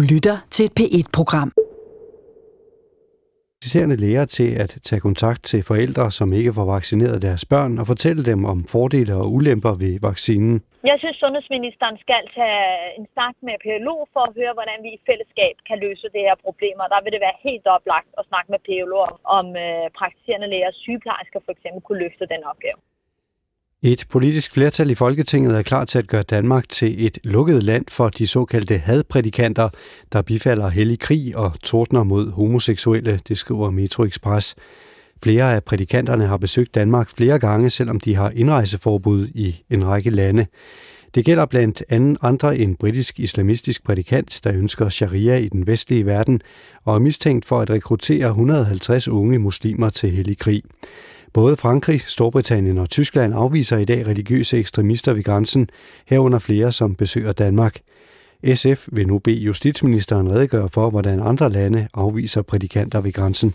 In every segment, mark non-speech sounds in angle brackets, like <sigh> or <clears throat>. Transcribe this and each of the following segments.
lytter til et P1-program. Praktiserende læger til at tage kontakt til forældre, som ikke får vaccineret deres børn, og fortælle dem om fordele og ulemper ved vaccinen. Jeg synes, sundhedsministeren skal tage en snak med PLO for at høre, hvordan vi i fællesskab kan løse det her problem. Og der vil det være helt oplagt at snakke med PLO om, om øh, praktiserende læger og sygeplejersker for eksempel kunne løfte den opgave. Et politisk flertal i Folketinget er klar til at gøre Danmark til et lukket land for de såkaldte hadprædikanter, der bifalder hellig krig og tordner mod homoseksuelle, det skriver Metro Express. Flere af prædikanterne har besøgt Danmark flere gange, selvom de har indrejseforbud i en række lande. Det gælder blandt andet andre en britisk islamistisk prædikant, der ønsker sharia i den vestlige verden og er mistænkt for at rekruttere 150 unge muslimer til hellig krig. Både Frankrig, Storbritannien og Tyskland afviser i dag religiøse ekstremister ved grænsen, herunder flere, som besøger Danmark. SF vil nu bede justitsministeren redegøre for, hvordan andre lande afviser prædikanter ved grænsen.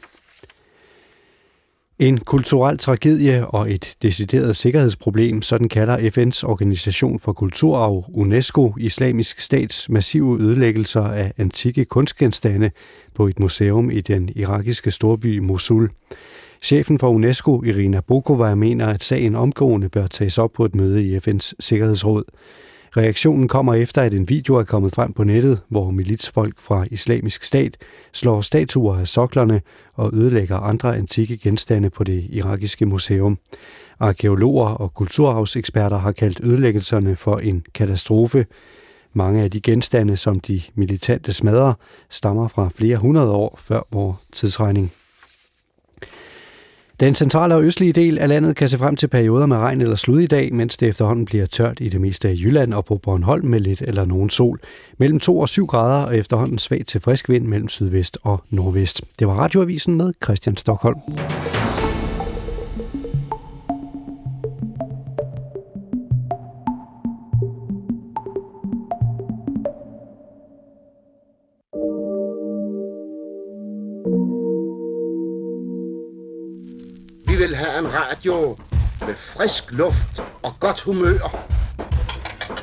En kulturel tragedie og et decideret sikkerhedsproblem, sådan kalder FN's organisation for kulturarv UNESCO islamisk stats massive ødelæggelser af antikke kunstgenstande på et museum i den irakiske storby Mosul. Chefen for UNESCO, Irina Bokova, mener, at sagen omgående bør tages op på et møde i FN's Sikkerhedsråd. Reaktionen kommer efter, at en video er kommet frem på nettet, hvor militsfolk fra islamisk stat slår statuer af soklerne og ødelægger andre antikke genstande på det irakiske museum. Arkeologer og kulturarvseksperter har kaldt ødelæggelserne for en katastrofe. Mange af de genstande, som de militante smadrer, stammer fra flere hundrede år før vores tidsregning. Den centrale og østlige del af landet kan se frem til perioder med regn eller slud i dag, mens det efterhånden bliver tørt i det meste af Jylland og på Bornholm med lidt eller nogen sol. Mellem 2 og 7 grader og efterhånden svag til frisk vind mellem sydvest og nordvest. Det var Radioavisen med Christian Stockholm. Radio med frisk luft og godt humør.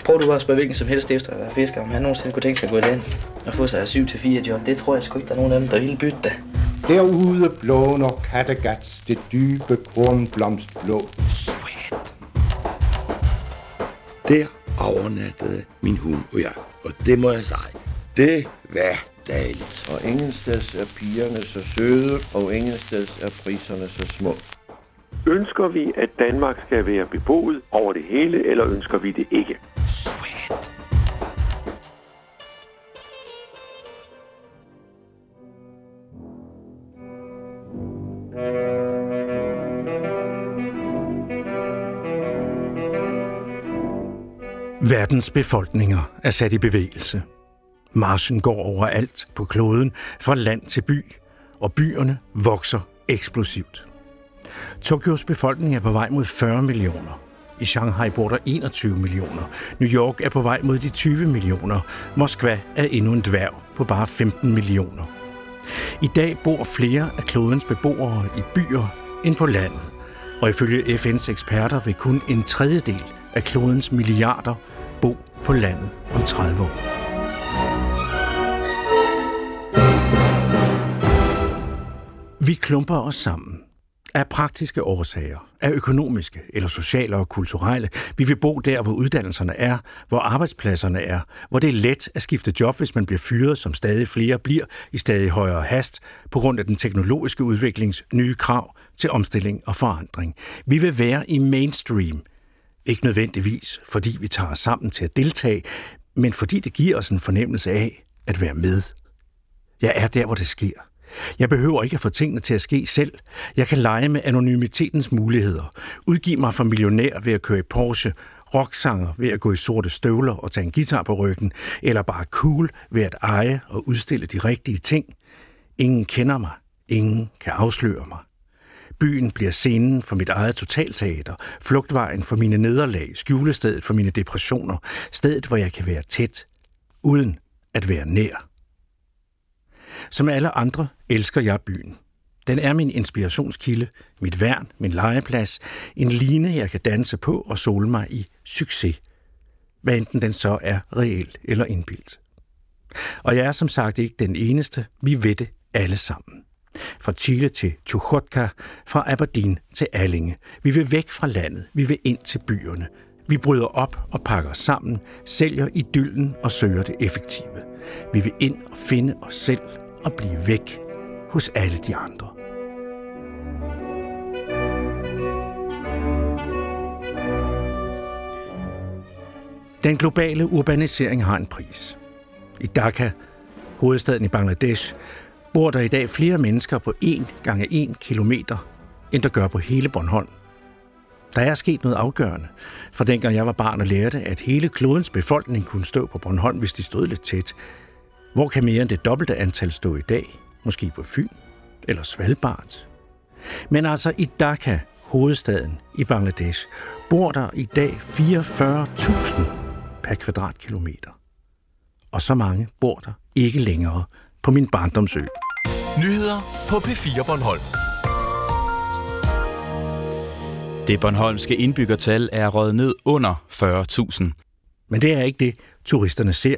Prøv du bare at spørge hvilken som helst efter der fisker, om han nogensinde kunne tænke sig at gå i land og få sig 7-4 job. Det tror jeg sgu ikke, der er nogen af dem, der vil bytte det. Derude blåner Kattegats det dybe kornblomstblå. Sweet. Der overnattede min hund og jeg, og det må jeg sige, det var dejligt. Og ingensteds er pigerne så søde, og ingensteds er priserne så små. Ønsker vi, at Danmark skal være beboet over det hele, eller ønsker vi det ikke? Verdens befolkninger er sat i bevægelse. Marsen går overalt på kloden, fra land til by, og byerne vokser eksplosivt. Tokyos befolkning er på vej mod 40 millioner. I Shanghai bor der 21 millioner. New York er på vej mod de 20 millioner. Moskva er endnu en dværg på bare 15 millioner. I dag bor flere af klodens beboere i byer end på landet. Og ifølge FN's eksperter vil kun en tredjedel af klodens milliarder bo på landet om 30 år. Vi klumper os sammen af praktiske årsager, af økonomiske eller sociale og kulturelle. Vi vil bo der, hvor uddannelserne er, hvor arbejdspladserne er, hvor det er let at skifte job, hvis man bliver fyret, som stadig flere bliver i stadig højere hast, på grund af den teknologiske udviklings nye krav til omstilling og forandring. Vi vil være i mainstream. Ikke nødvendigvis, fordi vi tager os sammen til at deltage, men fordi det giver os en fornemmelse af at være med. Jeg er der, hvor det sker. Jeg behøver ikke at få tingene til at ske selv. Jeg kan lege med anonymitetens muligheder. Udgive mig for millionær ved at køre i Porsche, rocksanger ved at gå i sorte støvler og tage en guitar på ryggen, eller bare cool ved at eje og udstille de rigtige ting. Ingen kender mig. Ingen kan afsløre mig. Byen bliver scenen for mit eget totalteater, flugtvejen for mine nederlag, skjulestedet for mine depressioner, stedet, hvor jeg kan være tæt, uden at være nær. Som alle andre elsker jeg byen. Den er min inspirationskilde, mit værn, min legeplads, en line, jeg kan danse på og sole mig i succes, hvad enten den så er reel eller indbildt. Og jeg er som sagt ikke den eneste. Vi ved det alle sammen. Fra Chile til Chukotka, fra Aberdeen til Allinge. Vi vil væk fra landet. Vi vil ind til byerne. Vi bryder op og pakker sammen, sælger idyllen og søger det effektive. Vi vil ind og finde os selv at blive væk hos alle de andre. Den globale urbanisering har en pris. I Dhaka, hovedstaden i Bangladesh, bor der i dag flere mennesker på 1 gange 1 kilometer, end der gør på hele Bornholm. Der er sket noget afgørende, for dengang jeg var barn og lærte, at hele klodens befolkning kunne stå på Bornholm, hvis de stod lidt tæt. Hvor kan mere end det dobbelte antal stå i dag? Måske på Fyn eller Svalbard? Men altså i Dhaka, hovedstaden i Bangladesh, bor der i dag 44.000 per kvadratkilometer. Og så mange bor der ikke længere på min barndomsø. Nyheder på P4 Bornholm. Det Bornholmske indbyggertal er røget ned under 40.000. Men det er ikke det, turisterne ser,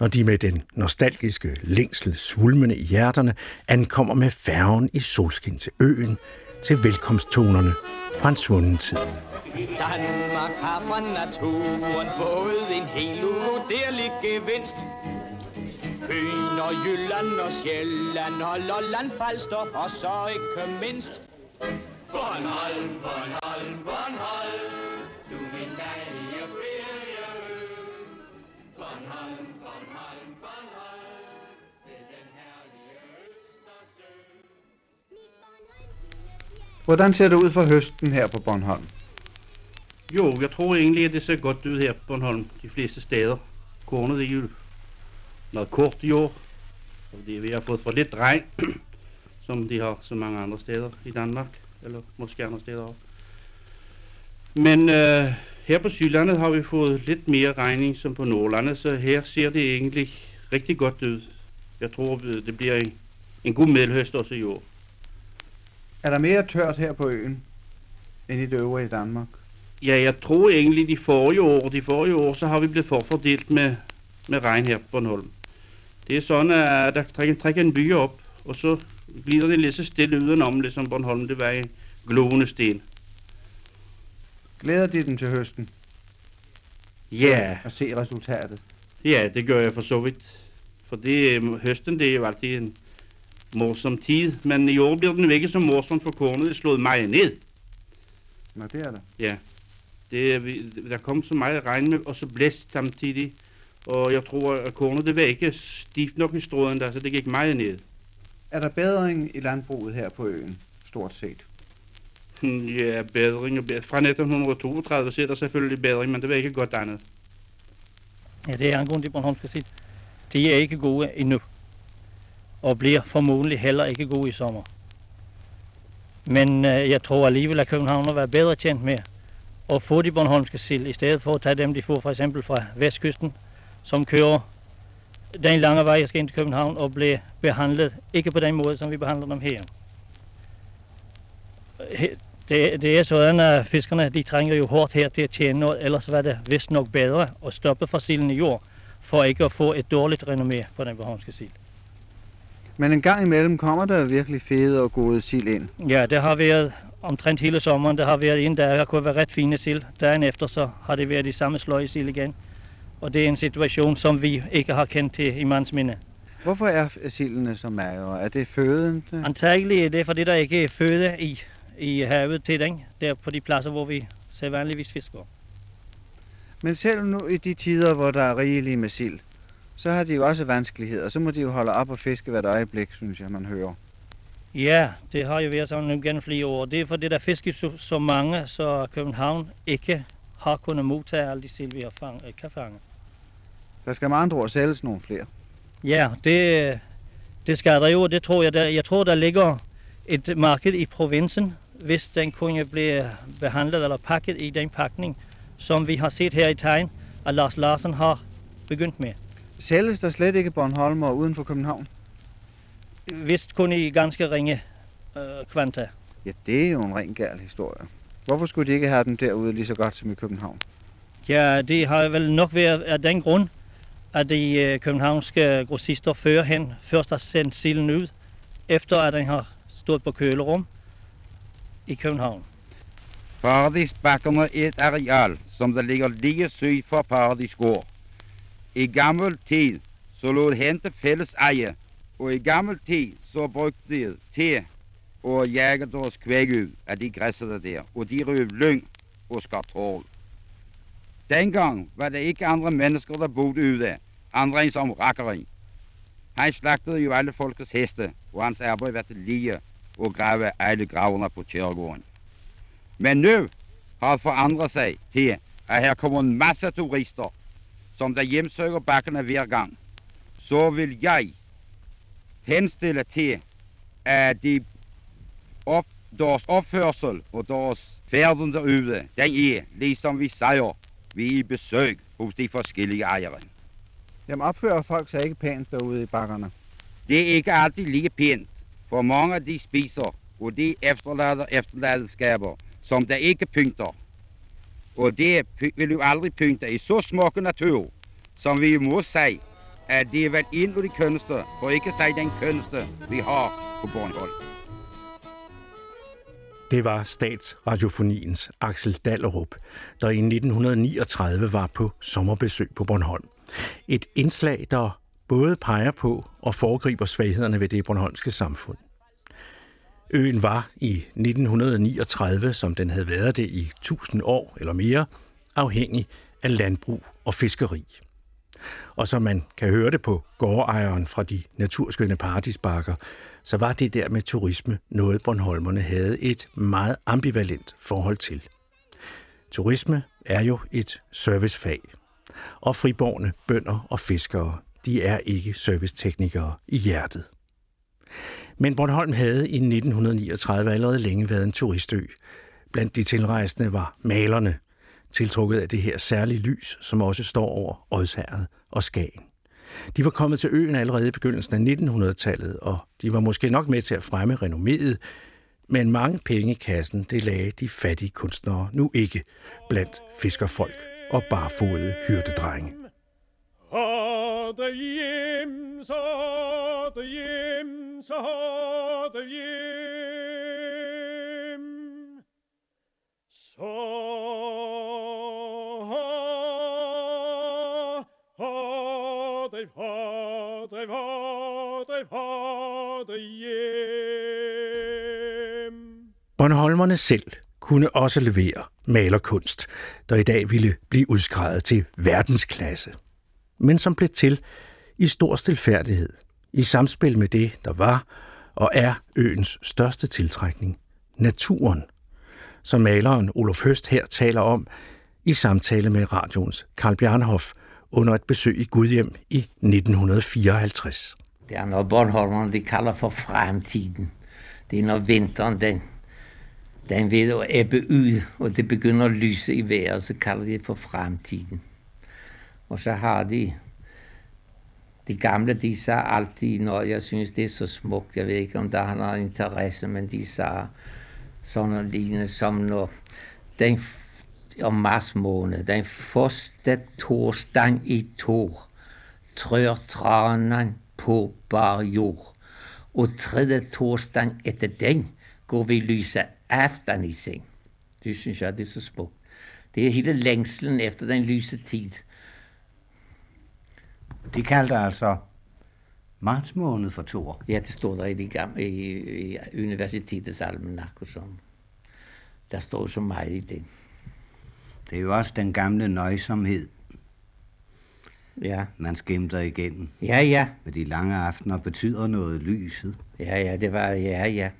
når de med den nostalgiske længsel svulmende i hjerterne ankommer med færgen i solskin til øen, til velkomsttonerne fra en svunden tid. Danmark har fra naturen fået en helt uvurderlig gevinst. Fyn og Jylland og Sjælland og Lolland Falster og så ikke mindst Bornholm, Bornholm, Bornholm Du min dejlige ferieø Bornholm, Bornholm, Hvordan ser det ud for høsten her på Bornholm? Jo, jeg tror egentlig, at det ser godt ud her på Bornholm, de fleste steder. Kornet er jo noget kort i år, fordi vi har fået for lidt regn, <clears throat> som de har så mange andre steder i Danmark, eller måske andre steder også. Men øh, her på Sydlandet har vi fået lidt mere regning som på Nordlandet, så her ser det egentlig rigtig godt ud. Jeg tror, øh, det bliver en, en god middelhøst også i år. Er der mere tørt her på øen, end i det øvrige Danmark? Ja, jeg tror egentlig de forrige år, de forrige år, så har vi blevet forfordelt med, med regn her på Bornholm. Det er sådan, at der trækker, trækker en by op, og så bliver det lidt så stille udenom, ligesom Bornholm, det var en glående sten. Glæder de den til høsten? Ja. At se resultatet? Ja, det gør jeg for så vidt. For det, høsten, det er jo altid en morsom tid, men i år bliver den ikke så morsom, for kornet er slået meget ned. Nå, det er der. Ja. Det, der kom så meget regn med, og så blæst samtidig. Og jeg tror, at kornet det var ikke stift nok i stråden der, så det gik meget ned. Er der bedring i landbruget her på øen, stort set? Ja, bedring. Fra 1932 så er der selvfølgelig bedring, men det var ikke godt andet. Ja, det er angående de Bornholmske sit. De er ikke gode endnu. Og bliver formodentlig heller ikke god i sommer. Men øh, jeg tror alligevel, at København har været bedre tjent med at få de Bornholmske sild, i stedet for at tage dem, de får for eksempel fra vestkysten, som kører den lange vej, jeg skal ind til København, og bliver behandlet ikke på den måde, som vi behandler dem her. Det, det er sådan, at fiskerne de trænger jo hårdt her til at tjene noget, ellers var det vist nok bedre at stoppe for silden i jord, for ikke at få et dårligt renommé på den bornholmske sild. Men en gang imellem kommer der virkelig fede og gode sild ind. Ja, det har været omtrent hele sommeren. Der har været en der kunne være ret fine sild. Dagen efter så har det været de samme sløje sild igen. Og det er en situation, som vi ikke har kendt til i mands minde. Hvorfor er sildene så magre? Er det føden? Antageligt er det, fordi der ikke er føde i, i havet til den. Der på de pladser, hvor vi sædvanligvis fisker. Men selv nu i de tider, hvor der er rigeligt med sild, så har de jo også vanskeligheder. Så må de jo holde op og fiske hvert øjeblik, synes jeg, man hører. Ja, det har jo været sådan gennem flere år. Det er fordi, der fiskes så, så mange, så København ikke har kunnet modtage alle de sild, vi har fang, kan fange. Der skal med andre ord sælges nogle flere. Ja, det, det skal der jo. Det tror jeg, der, jeg tror, der ligger et marked i provinsen, hvis den kunne blive behandlet eller pakket i den pakning, som vi har set her i tegn, at Lars Larsen har begyndt med. Sælges der slet ikke Bornholmer uden for København? Vist kun i ganske ringe øh, kvanta. Ja, det er jo en ren gærl historie. Hvorfor skulle de ikke have dem derude lige så godt som i København? Ja, det har vel nok været af den grund, at de øh, københavnske grossister førhen først har sendt silden ud, efter at den har stået på kølerum i København. Paradisbakkerne er et areal, som der ligger lige syd for Paradis gård. I gammel tid så lå det hen til fælles eje, og i gammel tid så brugte de te og jagede deres kvæg af de græsser der, og de røv lyng og skartrål. Dengang var det ikke andre mennesker, der boede ude, andre end som rakkeri. Han slagtede jo alle folkets heste, og hans arbejde var til lige og grave alle graverne på kirkegården. Men nu har det forandret sig til, at her kommer en masse turister, som der hjemsøger bakkerne hver gang. Så vil jeg henstille til, at de op, deres opførsel og deres færden derude, den er, ligesom vi siger, vi er i besøg hos de forskellige ejere. Jamen opfører folk sig ikke pænt derude i bakkerne? Det er ikke altid lige pænt, for mange de spiser, og de efterlader efterladenskaber, som der ikke pynter. Og det vil jo aldrig pynte i så smukke natur, som vi må sige, at det er vel en af de kønneste, for ikke at sige den kønneste, vi har på Bornholm. Det var statsradiofoniens Axel Dallerup, der i 1939 var på sommerbesøg på Bornholm. Et indslag, der både peger på og foregriber svaghederne ved det bornholmske samfund. Øen var i 1939, som den havde været det i 1000 år eller mere, afhængig af landbrug og fiskeri. Og som man kan høre det på gårdejeren fra de naturskønne paradisbakker, så var det der med turisme noget, Bornholmerne havde et meget ambivalent forhold til. Turisme er jo et servicefag, og friborgne bønder og fiskere, de er ikke serviceteknikere i hjertet. Men Bornholm havde i 1939 allerede længe været en turistø. Blandt de tilrejsende var malerne, tiltrukket af det her særlige lys, som også står over Odsherred og Skagen. De var kommet til øen allerede i begyndelsen af 1900-tallet, og de var måske nok med til at fremme renomméet, men mange penge i kassen, det lagde de fattige kunstnere nu ikke blandt fiskerfolk og barfodede hyrdedrenge. Hade hjem, så hade hjem, så hade hjem. Så hade, hade, hade, hade hjem. Bornholmerne selv kunne også levere malerkunst, der i dag ville blive udskrevet til verdensklasse. Men som blev til i stor stilfærdighed, i samspil med det, der var og er øens største tiltrækning, naturen, som maleren Olof Høst her taler om i samtale med radioens Karl Bjarnhoff under et besøg i Gudhjem i 1954. Det er noget Bornholmerne de kalder for fremtiden. Det er når vinteren den, den ved at æbbe ud, og det begynder at lyse i vejret, så kalder de det for fremtiden. Og så har de de gamle, de sagde altid, når jeg synes, det er så smukt. Jeg ved ikke, om der har noget interesse, men de sagde sådan noget lignende som når den om mars måned, den første torsdag i tor, trør tranen på bar jord. Og tredje torsdag efter den går vi lyse aften i seng. Det synes jeg, det er så smukt. Det er hele længslen efter den lyse tid. De kaldte altså marts måned for Thor. Ja, det står der i, de gamle, i, i universitetets almanak og sådan. Der står så meget i det. Det er jo også den gamle nøjsomhed, Ja. man skimter igennem. Ja, ja. Med de lange aftener betyder noget lyset. Ja, ja, det var, ja, ja.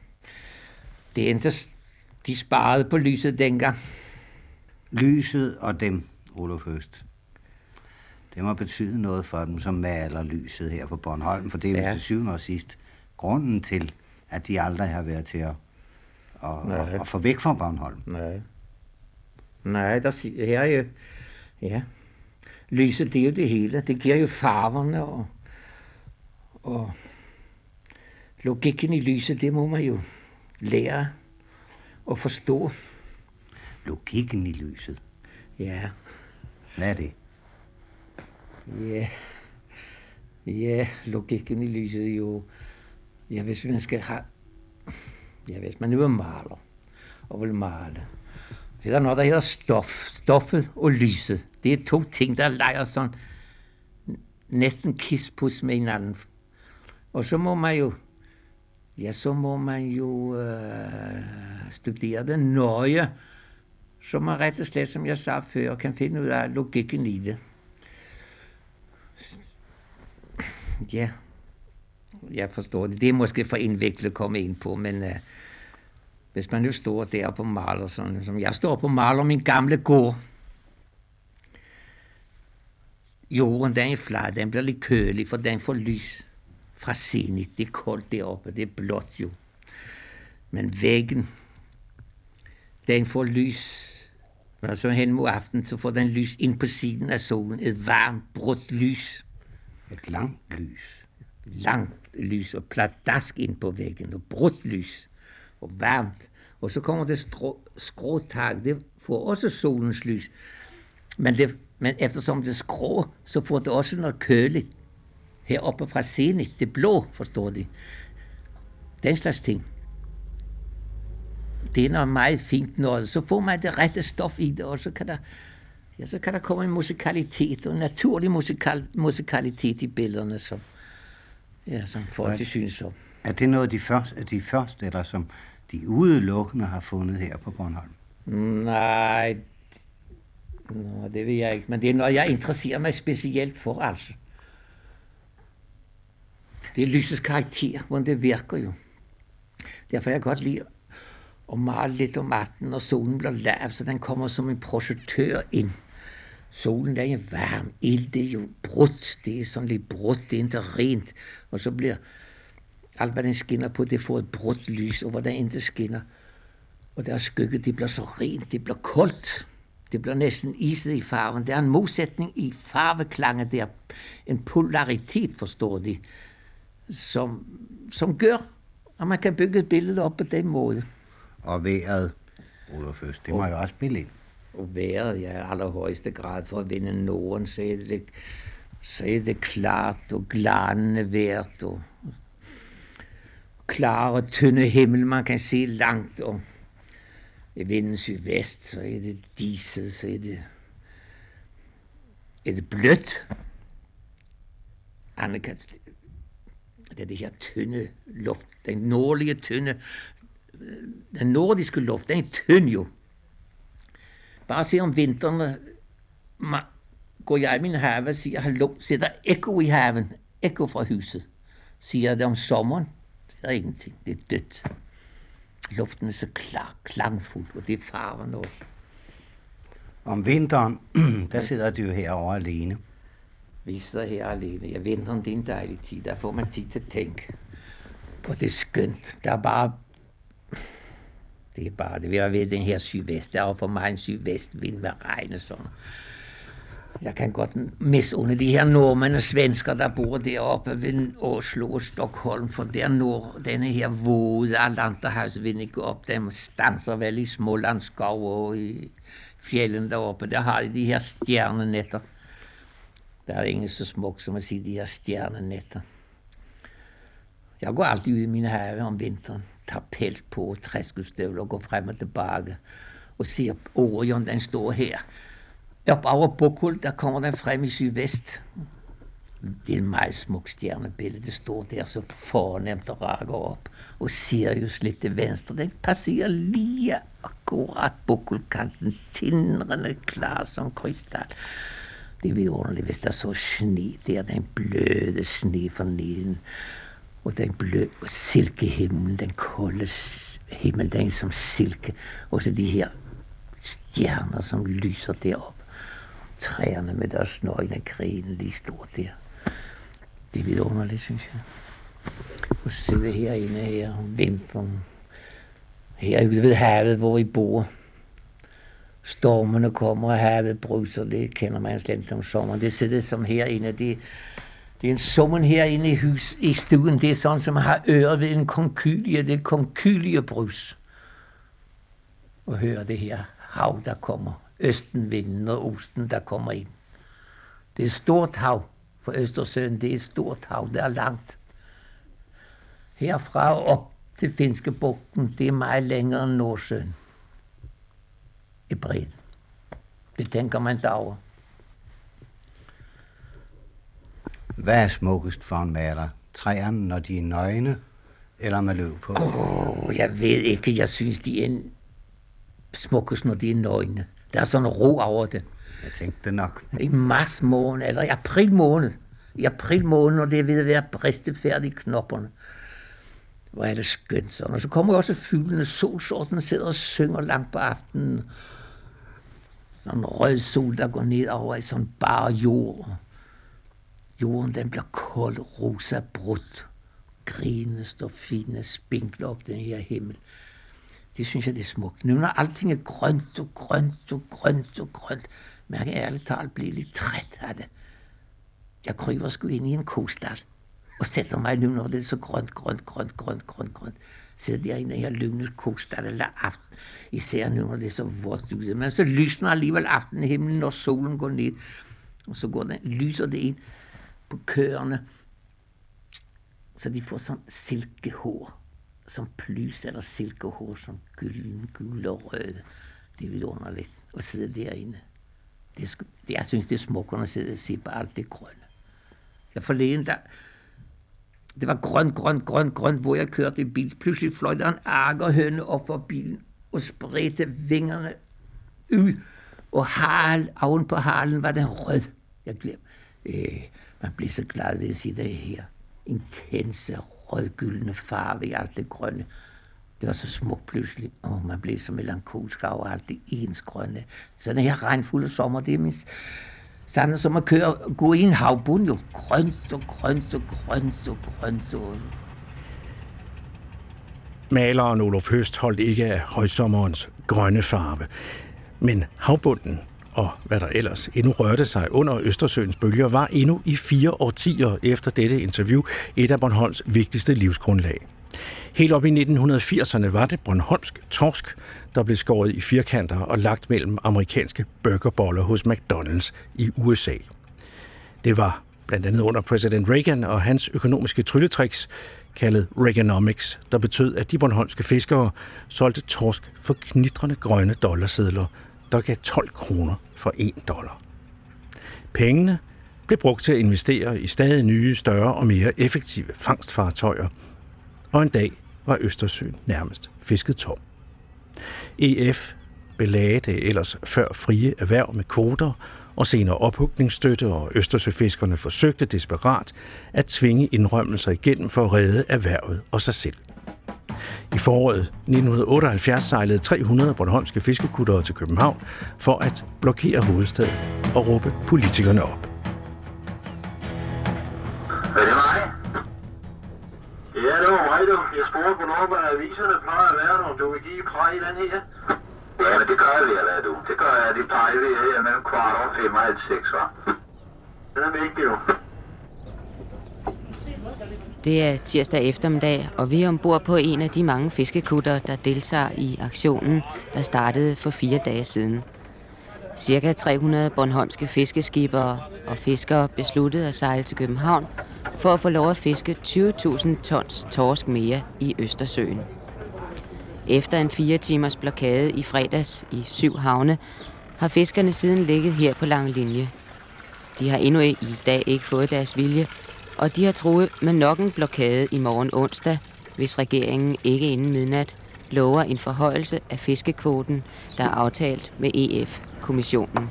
Det endte, de sparede på lyset dengang. Lyset og dem, Olof Høst. Det må betyde noget for dem, som maler lyset her på Bornholm, for det er jo Ja. til syvende og sidst grunden til, at de aldrig har været til at, at, Nej. at, at få væk fra Bornholm. Nej. Nej, der her er jo, ja, lyset det er jo det hele. Det giver jo farverne og, og logikken i lyset, det må man jo lære at forstå. Logikken i lyset? Ja. Hvad er det? Ja. Ja, logikken i lyset jo... Ja, hvis man skal have... Ja, hvis man nu er maler og vil male, så er der noget, der hedder stof. Stoffet og lyset. Det er to ting, der leger sådan næsten kispus med hinanden. Og så må man jo, ja, så må man jo øh, studere det nøje, så man rett og slett, som jeg sa før, kan finde ud af logikken i det. Ja, jeg forstår det. Det er måske for indviklet at komme ind på, men øh, hvis man nu står der på maler, sådan, som jeg står på maler min gamle gård, jorden den er flad, den bliver lidt kølig, for den får lys fra zenit. Det er koldt deroppe, det er blåt jo. Men væggen, den får lys. Når så hen mod aften, så får den lys ind på siden af solen. Et varmt, brudt lys. Et langt lys. Langt lys og pladask ind på væggen. Og brudt lys. Og varmt. Og så kommer det strå, skråtag. Det får også solens lys. Men, det, men eftersom det skrå, så får det også noget køligt. Heroppe fra zenit. Det blå, forstår de. Den slags ting. Det er noget meget fint noget. Så får man det rette stof i det, og så kan der, ja, så kan der komme en musikalitet, og en naturlig musikal, musikalitet i billederne, som, ja, som folk de synes om. Er det noget af de første, de første, eller som de udelukkende har fundet her på Bornholm? Nej, Nå, det ved jeg ikke, men det er noget, jeg interesserer mig specielt for, altså. Det er lysets karakter, hvordan det virker jo. Derfor jeg godt lide og male lidt om aftenen, og solen bliver lav, så den kommer som en projektør ind. Solen den er varm, ild det er jo brudt, det er sådan lidt brudt, det er ikke rent, og så bliver alt, hvad den skinner på, det får et brudt lys, og hvor den ikke skinner, og der skygge, det bliver så rent, det bliver koldt, det bliver næsten iset i farven. Der er en modsætning i farveklange, der en polaritet, forstår de, som, som gør, at man kan bygge et billede op på den måde. Og vejret, Olof Øst, det må jo også spille ind. Og vejret, ja, i allerhøjeste grad for at vinde Norden, så er det, så er det klart og glanende vejrt og klare, tynde himmel, man kan se langt, og i vinden sydvest, så er det diset, så er det, er det blødt. Annika, det er det her tynde luft, den nordlige tynde, den nordiske luft, den er tynd jo. Bare se om vinteren, går jeg i min have og siger, hallo, sætter ekko i haven, ekko fra huset. Siger jeg det om sommeren, det er ingenting, det er dødt. Luften er så klar, klangfuld, og det er farven også. Om vinteren, <clears throat> der sidder du herovre alene. Vi sidder her alene. Ja, vinteren det er en dejlig tid. Der får man tid til at tænke. Og det er skønt. Der er bare... Det er bare det. Vi har ved den her sydvest. Der er for mig en sydvestvind med regn og sådan. Jeg kan godt misunde de her nordmænd og svensker, der bor deroppe ved Oslo og Stockholm, for der nord, denne her våde Atlanterhavsvind ikke op, den stanser vel i Smålandskov og i fjellen deroppe. Der har de de her stjernenetter. Der er ingen så smukt som at sige de her stjernenetter. Jeg går altid ud i mine have om vinteren, tager pels på, træskestøvler og går frem og tilbage og ser Orion, den står her. Op over Bokul, der kommer den frem i sydvest. Det er en meget smuk stjernebillede. Det står der så fornemt og rager op. Og Sirius lidt til venstre. Den passerer lige akkurat Bokulkanten, Tindrende klar som krystal. Det er vidunderligt, hvis der så sne der. Den bløde sne for neden. Og den bløde silkehimmel, den kolde himmel, den som silke. Og så de her stjerner, som lyser derop. Træerne med deres nøgne grene lige stort der. Det er vidunderligt, synes jeg. Og så sidder herinde her om vinteren. Her ude ved havet, hvor vi bor. Stormene kommer, og havet bruser. Det kender man slet ikke om sommeren. Det sidder som herinde. Det, det er en summen herinde i, hus, i stuen. Det er sådan, som har øret ved en konkylie. Det er konkyliebrus. Og høre det her hav, der kommer. Østenvinden og osten, der kommer ind. Det er et stort hav. For Østersøen, det er et stort hav, det er langt. Herfra og op til Finske bugten, det er meget længere end Nordsøen. I bredden. Det tænker man da over. Hvad er smukkest for en maler? Træerne, når de er nøgne, eller med løv på? Oh, jeg ved ikke, jeg synes, de er smukkest, når de er nøgne. Der er sådan en ro over det. Jeg tænkte nok. I mars måned, eller i april måned. I april måned, når det er ved at være bristefærdige knopperne. Hvor er det skønt sådan. Og så kommer også fuglene, solsorten sidder og synger langt på aftenen. Sådan en rød sol, der går ned over i sådan bare jord. Jorden, den bliver kold, rosa, brudt. Grine står fine spinkler op den her himmel. Det synes jeg, det er smukt. Nu når alting er grønt og grønt og grønt og grønt, men jeg kan ærligt talt blive lidt træt af det. Jeg kryber sgu ind i en kostal og sætter mig nu, når det er så grønt, grønt, grønt, grønt, grønt, grønt. Sidder jeg i her lune kostal eller aften, især nu, når det er så vådt ude. Men så lysner alligevel aftenhimlen, når solen går ned. Og så går den, lyser det ind på køerne, så de får sådan silkehår, som plys eller silkehår, som gylden, gul og røde. Det er vidunderligt at sidde derinde. Det er, det, jeg synes, det er smukt at sidde og se på alt det grønne. Jeg forleden, der, det var grønt, grønt, grønt, grønt, hvor jeg kørte i bil. Pludselig fløj der en agerhøne op for bilen og spredte vingerne ud. Og hal, oven på halen var den rød. Jeg glemte. Øh, man bliver så glad ved at se det her. Intense rødgyldne farve i alt det grønne. Det var så smukt pludselig. og man blev så melankolsk over alt det ens grønne. Så den her regnfulde sommer, det er min sådan som at køre, gå i en havbund jo. Grønt og grønt og grønt og grønt og... Maleren Olof Høst holdt ikke af højsommerens grønne farve. Men havbunden og hvad der ellers endnu rørte sig under Østersøens bølger, var endnu i fire årtier efter dette interview et af Bornholms vigtigste livsgrundlag. Helt op i 1980'erne var det Bornholmsk torsk, der blev skåret i firkanter og lagt mellem amerikanske burgerboller hos McDonald's i USA. Det var blandt andet under præsident Reagan og hans økonomiske trylletricks, kaldet Reaganomics, der betød, at de bornholmske fiskere solgte torsk for knitrende grønne dollarsedler, der gav 12 kroner for 1 dollar. Pengene blev brugt til at investere i stadig nye, større og mere effektive fangstfartøjer, og en dag var Østersøen nærmest fisket tom. EF belagde det ellers før frie erhverv med kvoter og senere ophugningsstøtte, og Østersøfiskerne forsøgte desperat at tvinge indrømmelser igennem for at redde erhvervet og sig selv. I foråret 1978 sejlede 300 bornholmske fiskekuttere til København for at blokere hovedstaden og råbe politikerne op. Er det mig? Ja, det var mig, du. Jeg spurgte, hvornår var aviserne plejer at være, om du vil give præg i den her. Ja, men det gør jeg ved at lade, du. Det gør jeg, de plejer ved her mellem kvart og fem og halv seks, var. Det er vigtigt, du. Det er tirsdag eftermiddag, og vi er ombord på en af de mange fiskekutter, der deltager i aktionen, der startede for fire dage siden. Cirka 300 bornholmske fiskeskibere og fiskere besluttede at sejle til København for at få lov at fiske 20.000 tons torsk mere i Østersøen. Efter en fire timers blokade i fredags i syv havne, har fiskerne siden ligget her på lang linje. De har endnu i dag ikke fået deres vilje, og de har troet med nok en blokade i morgen onsdag, hvis regeringen ikke inden midnat lover en forhøjelse af fiskekvoten, der er aftalt med EF-kommissionen.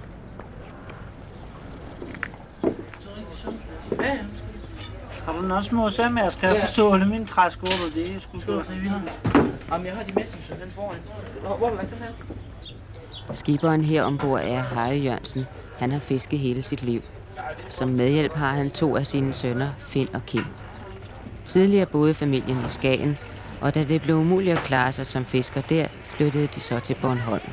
Har du noget små sømærsk? Kan jeg forstå det min træskåber? Det er sgu godt. Jamen, jeg har de message, den foran. Hvor, er den her? Skiberen her ombord er Harry Jørgensen. Han har fisket hele sit liv. Som medhjælp har han to af sine sønner, Finn og Kim. Tidligere boede familien i Skagen, og da det blev umuligt at klare sig som fisker der, flyttede de så til Bornholm.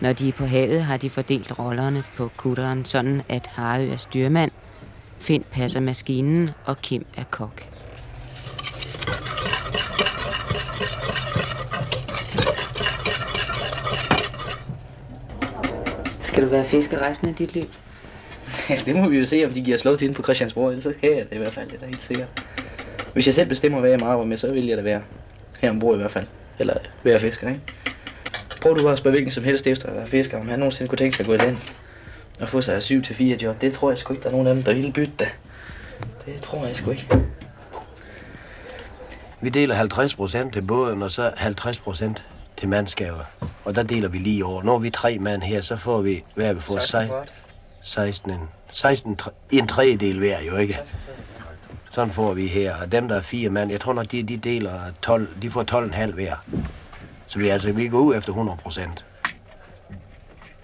Når de er på havet, har de fordelt rollerne på kutteren, sådan at Harø er styrmand, Finn passer maskinen, og Kim er kok. Skal du være fisker resten af dit liv? Det må vi jo se, om de giver slå til på Christiansborg, ellers så kan jeg det i hvert fald, det er da helt sikkert. Hvis jeg selv bestemmer, hvad jeg må arbejde med, så vil jeg da være her ombord i hvert fald. Eller være fisker, ikke? Prøv du bare at spørge hvilken som helst efter, der er fisker, om han nogensinde kunne tænke sig at gå i land og få sig 7 til 4 job. Det tror jeg sgu ikke, der er nogen af dem, der vil bytte da. Det tror jeg sgu ikke. Vi deler 50 procent til båden, og så 50 procent til mandskaber. Og der deler vi lige over. Når vi er tre mand her, så får vi, hvad vi fået? 16, 16, en, 16 en tredjedel hver jo, ikke? Sådan får vi her. Og dem, der er fire mand, jeg tror nok, de, de deler 12, de får 12,5 hver. Så vi, altså, vi går ud efter 100 procent.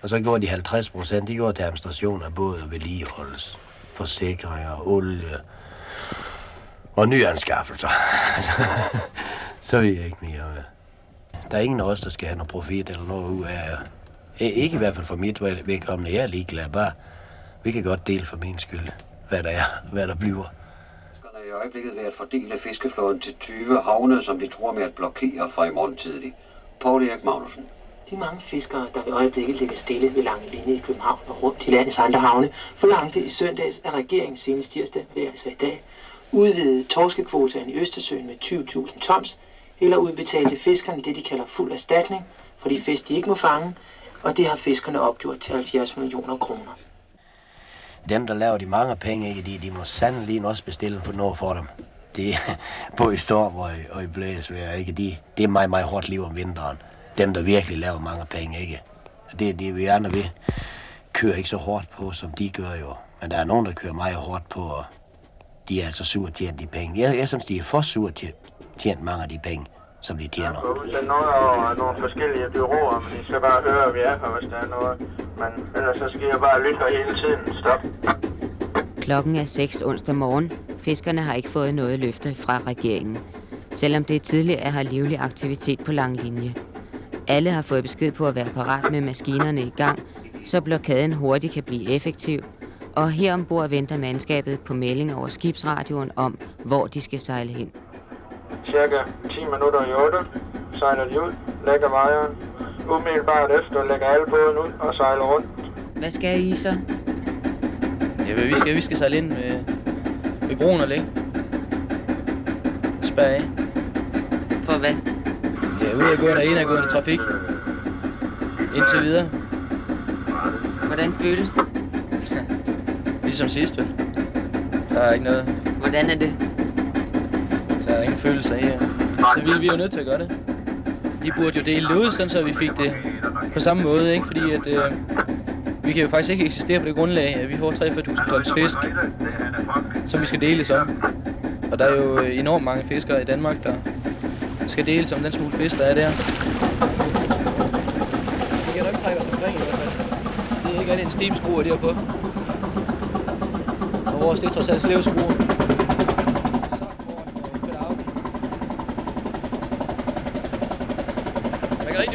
Og så går de 50 procent, de går til administration af både vedligeholdelse, forsikringer, olie og nyanskaffelser. <laughs> så vil jeg ikke mere. Der er ingen af os, der skal have noget profit eller noget ud af. Ikke i hvert fald for mit vedkommende. Jeg er ligeglad. Bare, vi kan godt dele for min skyld, hvad der er, hvad der bliver. i øjeblikket ved at fordele fiskeflåden til 20 havne, som de tror med at blokere fra i morgen tidlig. Paul Erik Magnussen. De mange fiskere, der i øjeblikket ligger stille ved lange linje i København og rundt i landets andre havne, forlangte i søndags af regeringen senest tirsdag, det er altså i dag, udvide torskekvotaen i Østersøen med 20.000 tons, eller udbetalte fiskerne det, de kalder fuld erstatning for de fisk, de ikke må fange, og det har fiskerne opgjort til 70 millioner kroner. Dem, der laver de mange penge, ikke, de, de må sandelig også bestille for noget for dem. Det er <laughs> både i storm og i, og i blæsvejr, ikke? De, det er meget, meget hårdt liv om vinteren. Dem, der virkelig laver mange penge, ikke? Det, det vi andre, vi kører ikke så hårdt på, som de gør jo. Men der er nogen, der kører meget hårdt på, og de er altså sure tjent de penge. Jeg, jeg synes, de er for sure tjent mange af de penge, som de tjener. Jeg får noget over nogle forskellige byråer, men I skal bare høre, at vi er her, hvis der er noget. Men ellers så skal jeg bare lytte hele tiden. Stop. Klokken er 6 onsdag morgen. Fiskerne har ikke fået noget løfte fra regeringen. Selvom det er tidligt at have livlig aktivitet på lang linje. Alle har fået besked på at være parat med maskinerne i gang, så blokaden hurtigt kan blive effektiv. Og her ombord venter mandskabet på melding over skibsradioen om, hvor de skal sejle hen. Cirka 10 minutter i 8 sejler de ud, lægger vejeren. Umiddelbart efter lægger alle båden ud og sejler rundt. Hvad skal I så? Ja, vi skal, vi skal sejle ind ved, ved broen og lægge. Spærre af. For hvad? Ja, udadgående og indadgående trafik. Indtil videre. Hvordan føles det? <laughs> Ligesom sidst, vel? Der er ikke noget. Hvordan er det? Der er her. Så vi, vi er jo nødt til at gøre det. De burde jo dele det ud, sådan så vi fik det på samme måde, ikke? Fordi at, øh, vi kan jo faktisk ikke eksistere på det grundlag, at vi får 43.000 tons fisk, som vi skal deles om. Og der er jo øh, enormt mange fiskere i Danmark, der skal deles om den smule fisk, der er der. Vi kan nok ikke trække os omkring i hvert fald. Det er ikke andet en steamskruer deroppe. Og vores det er trods alt slevskruer.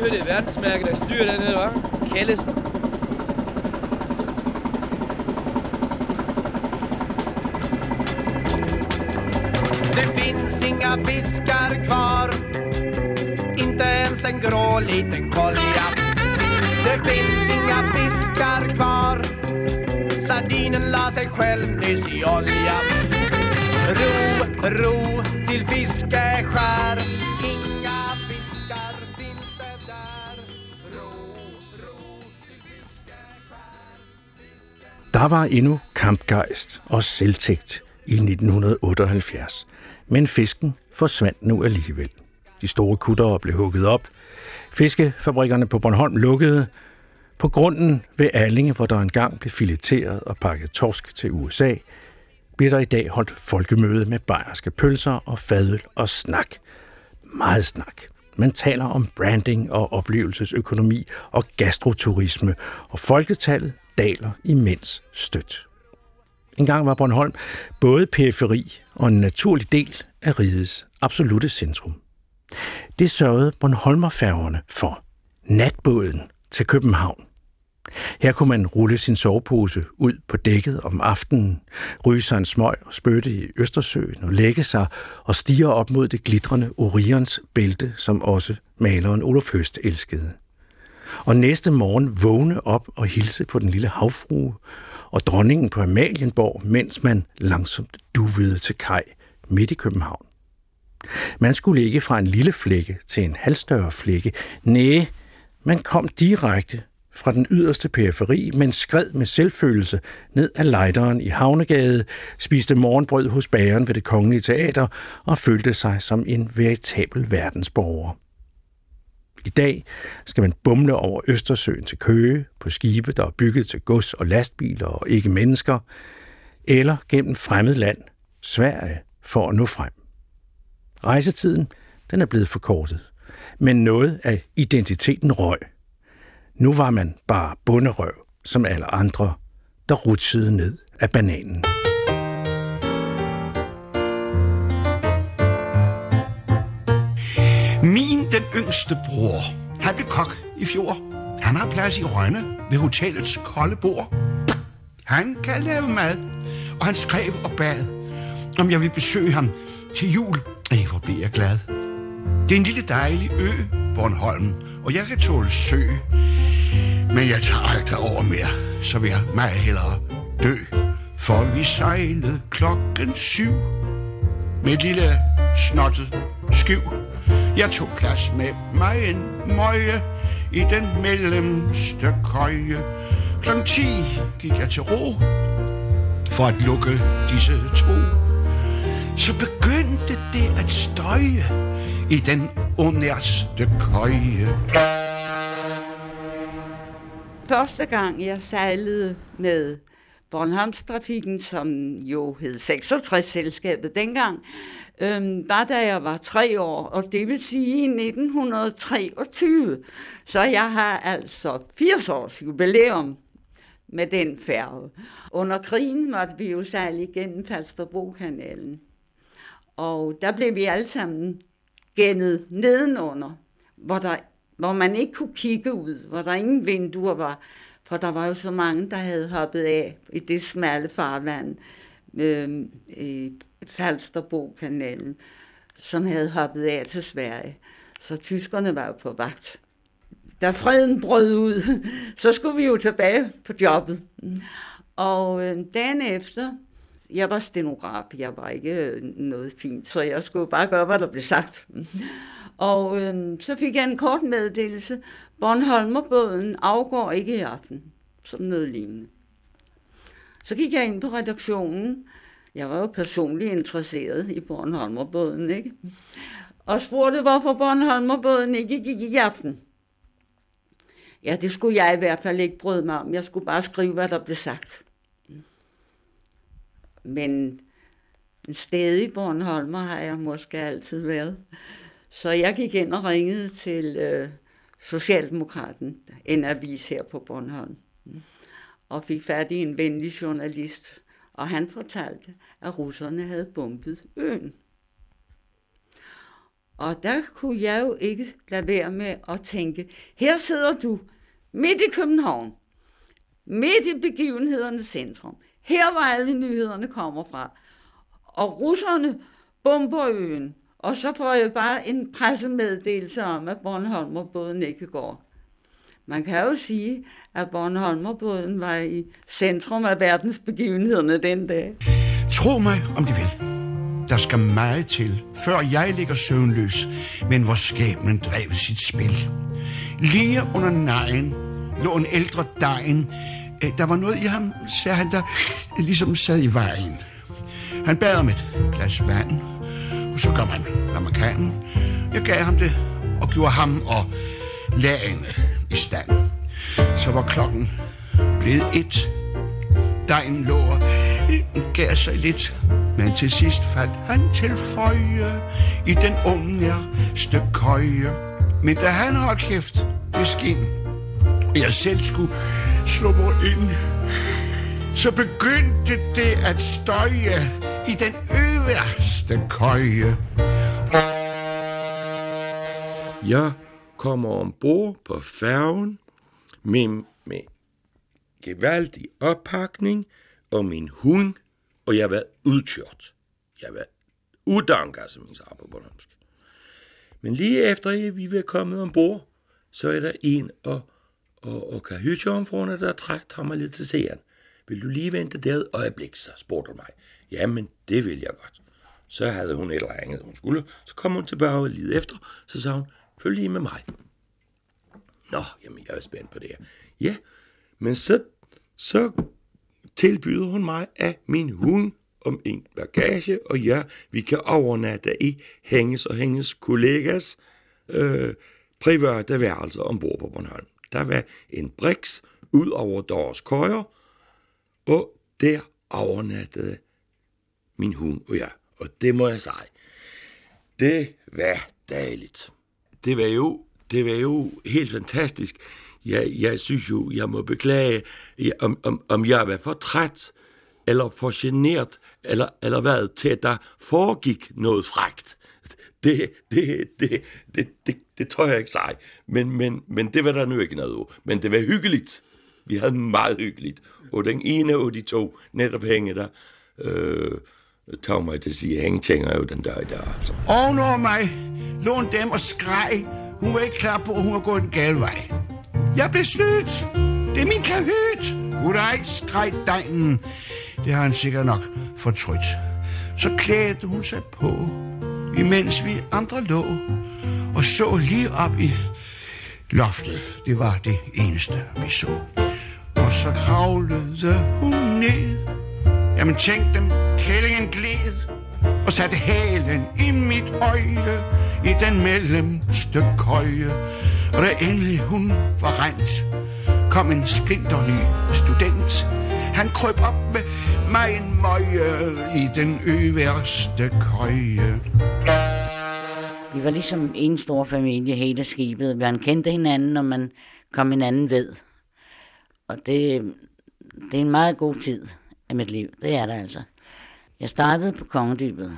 Man høre, det er der styrer den her, hva'? Kallesen. Det finns inga fiskar kvar. Inte ens en grå liten kolja. Det finns inga fiskar kvar. Sardinen la sig själv nyss i olja. Ro, ro till fiskeskär. Der var endnu kampgejst og selvtægt i 1978, men fisken forsvandt nu alligevel. De store kuttere blev hugget op, fiskefabrikkerne på Bornholm lukkede, på grunden ved Allinge, hvor der engang blev fileteret og pakket torsk til USA, bliver der i dag holdt folkemøde med bajerske pølser og fadøl og snak. Meget snak. Man taler om branding og oplevelsesøkonomi og gastroturisme, og folketallet daler imens stødt. En gang var Bornholm både periferi og en naturlig del af rigets absolute centrum. Det sørgede Bornholmerfærgerne for. Natbåden til København. Her kunne man rulle sin sovepose ud på dækket om aftenen, ryge sig en smøg og spytte i Østersøen og lægge sig og stige op mod det glitrende Orions bælte, som også maleren Olof Høst elskede. Og næste morgen vågne op og hilse på den lille havfrue og dronningen på Amalienborg, mens man langsomt duvede til kaj midt i København. Man skulle ikke fra en lille flække til en halvstørre flække. Næh, man kom direkte fra den yderste periferi, men skred med selvfølelse ned ad lejderen i Havnegade, spiste morgenbrød hos bageren ved det kongelige teater og følte sig som en veritabel verdensborger. I dag skal man bumle over Østersøen til Køge, på skibe, der er bygget til gods og lastbiler og ikke mennesker, eller gennem fremmed land, Sverige, for at nå frem. Rejsetiden den er blevet forkortet, men noget af identiteten røg. Nu var man bare bunderøv, som alle andre, der rutsede ned af bananen. Yngste bror, han blev kok i fjor. Han har plads i Rønne ved hotellets kolde bord. Han kan lave mad, og han skrev og bad, om jeg vil besøge ham til jul. Ej, hvor bliver jeg glad. Det er en lille dejlig ø, Bornholm, og jeg kan tåle sø. Men jeg tager aldrig over mere, så vil jeg meget hellere dø. For vi sejlede klokken syv med et lille snottet skyv. Jeg tog plads med mig en møje i den mellemste køje. Klokken 10 gik jeg til ro for at lukke disse to. Så begyndte det at støje i den underste køje. Første gang jeg sejlede med Bornholmstrafikken, som jo hed 66-selskabet dengang, øhm, var da jeg var tre år, og det vil sige i 1923. Så jeg har altså 80 års jubilæum med den færge. Under krigen måtte vi jo sejle igennem Falsterbrokanalen. Og der blev vi alle sammen gennet nedenunder, hvor, der, hvor man ikke kunne kigge ud, hvor der ingen vinduer var, for der var jo så mange, der havde hoppet af i det smalle farvand øh, i Falsterbrokanalen, som havde hoppet af til Sverige. Så tyskerne var jo på vagt. Da freden brød ud, så skulle vi jo tilbage på jobbet. Og øh, dagen efter, jeg var stenograf, jeg var ikke øh, noget fint, så jeg skulle bare gøre, hvad der blev sagt. Og øh, så fik jeg en kort meddelelse. Bornholmerbåden afgår ikke i aften. som noget lignende. Så gik jeg ind på redaktionen. Jeg var jo personligt interesseret i Bornholmerbåden, ikke? Og spurgte, hvorfor Bornholmerbåden ikke gik i aften. Ja, det skulle jeg i hvert fald ikke bryde mig om. Jeg skulle bare skrive, hvad der blev sagt. Men en stedig Bornholmer har jeg måske altid været. Så jeg gik ind og ringede til øh, Socialdemokraten, en avis her på Bornholm, mm, og fik fat i en venlig journalist, og han fortalte, at russerne havde bombet øen. Og der kunne jeg jo ikke lade være med at tænke, her sidder du midt i København, midt i begivenhedernes centrum. Her var alle nyhederne kommer fra. Og russerne bomber øen. Og så får jeg bare en pressemeddelelse om, at Bornholmerbåden ikke går. Man kan jo sige, at Bornholmerbåden var i centrum af verdensbegivenhederne den dag. Tro mig, om de vil. Der skal meget til, før jeg ligger søvnløs, men hvor skæbnen drev sit spil. Lige under nejen lå en ældre dejen. Der var noget i ham, sagde han, der ligesom sad i vejen. Han bad om et glas vand, og så gør man, hvad man kan. Jeg gav ham det, og gjorde ham og lagene i stand. Så var klokken blevet et. Dejen lå og gav sig lidt, men til sidst faldt han til føje i den unge stykke køje. Men da han holdt kæft, det skin, jeg selv skulle slå mig ind, så begyndte det at støje i den øverste køje. Jeg kommer ombord på færgen med, med gevaldig oppakning og min hund, og jeg var udkørt. Jeg var været som man siger på Bornholmsk. Men lige efter vi var kommet ombord, så er der en og, og, og kahytjomfruerne, der træk, tager mig lidt til serien. vil du lige vente der et øjeblik, så spurgte hun mig. Jamen, det vil jeg godt. Så havde hun et eller andet, hun skulle. Så kom hun tilbage og lige efter. Så sagde hun, følg lige med mig. Nå, jamen, jeg er spændt på det her. Ja, men så, så tilbyder hun mig af min hund om en bagage, og ja, vi kan overnatte i Hænges og Hænges kollegas øh, private værelser ombord på Bornholm. Der var en briks ud over deres køjer, og der overnattede min hund og jeg. Og det må jeg sige, det var dejligt. Det var jo, det var jo helt fantastisk. Jeg, jeg synes jo, jeg må beklage, om, om, om jeg var for træt, eller for genert, eller, eller hvad, til at der foregik noget fragt. Det, det, det, det, det, det tror jeg ikke sig. Men, men, men det var der nu ikke noget af. Men det var hyggeligt. Vi havde meget hyggeligt. Og den ene af de to, netop hænge der, øh, Øh, tog mig til at sige, hænge tænker jo den der i dag. Altså. Ovenover mig lå dem og skreg. Hun var ikke klar på, at hun var gået den gale vej. Jeg blev snydt. Det er min kahyt. Goddag, skreg degnen. Det har han sikkert nok fortrydt. Så klædte hun sig på, imens vi andre lå, og så lige op i loftet. Det var det eneste, vi så. Og så kravlede hun ned. Jamen tænk dem, kællingen gled og satte halen i mit øje i den mellemste køje. Og da endelig hun var rent, kom en splinterny student. Han krøb op med mig en møje i den øverste køje. Vi var ligesom en stor familie, hele skibet. Man kendte hinanden, og man kom hinanden ved. Og det, det er en meget god tid af mit liv. Det er der altså. Jeg startede på Kongedybet.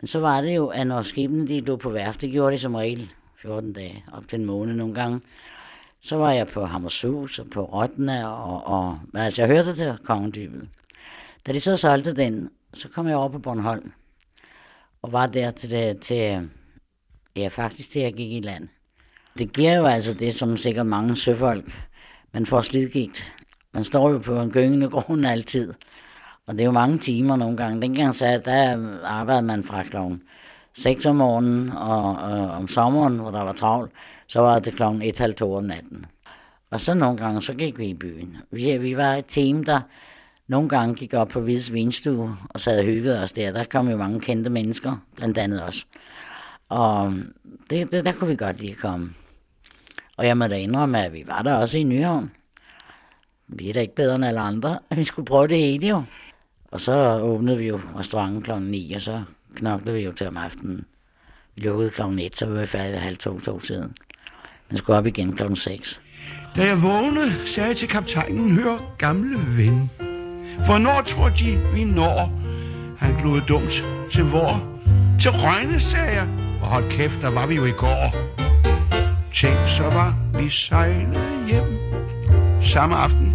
Men så var det jo, at når skibene de lå på værft, det gjorde de som regel 14 dage, op til en måned nogle gange. Så var jeg på Hammershus og på Rottene, og, og men altså jeg hørte til Kongedybet. Da de så solgte den, så kom jeg over på Bornholm, og var der til, det, til ja faktisk til jeg gik i land. Det giver jo altså det, som sikkert mange søfolk, man får slidgigt. Man står jo på en gyngende grund altid. Og det er jo mange timer nogle gange. Dengang sagde der arbejdede man fra klokken 6 om morgenen, og, og om sommeren, hvor der var travlt, så var det klokken 1.30 om natten. Og så nogle gange, så gik vi i byen. Vi, vi var et team, der nogle gange gik op på Hvides Vinstue og sad og hyggede os der. Der kom jo mange kendte mennesker, blandt andet os. Og det, det, der kunne vi godt lige komme. Og jeg må da indrømme, at vi var der også i Nyhavn. Vi er da ikke bedre end alle andre. Vi skulle prøve det hele jo. Og så åbnede vi jo restauranten kl. 9, og så knoklede vi jo til om aftenen. Vi lukkede kl. 1, så var vi færdige ved halv to, to tiden. Men skulle op igen kl. 6. Da jeg vågnede, sagde jeg til kaptajnen, hør gamle ven. Hvornår tror de, vi når? Han glod dumt. Til hvor? Til Rønne, sagde jeg. Og hold kæft, der var vi jo i går. Tænk, så var vi sejlet hjem. Samme aften,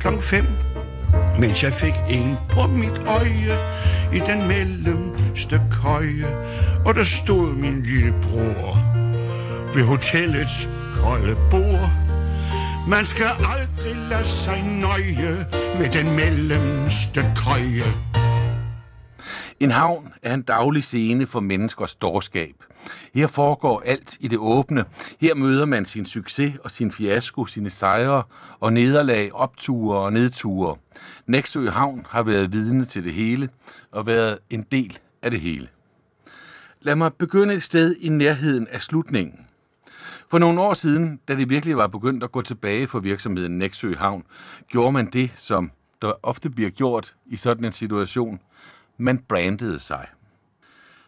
klokken 5 mens jeg fik en på mit øje i den mellemste køje, og der stod min lille bror ved hotellets kolde bord. Man skal aldrig lade sig nøje med den mellemste køje. En havn er en daglig scene for menneskers dårskab. Her foregår alt i det åbne. Her møder man sin succes og sin fiasko, sine sejre og nederlag, opture og nedture. Næksø Havn har været vidne til det hele og været en del af det hele. Lad mig begynde et sted i nærheden af slutningen. For nogle år siden, da det virkelig var begyndt at gå tilbage for virksomheden Næksø Havn, gjorde man det, som der ofte bliver gjort i sådan en situation. Man brandede sig.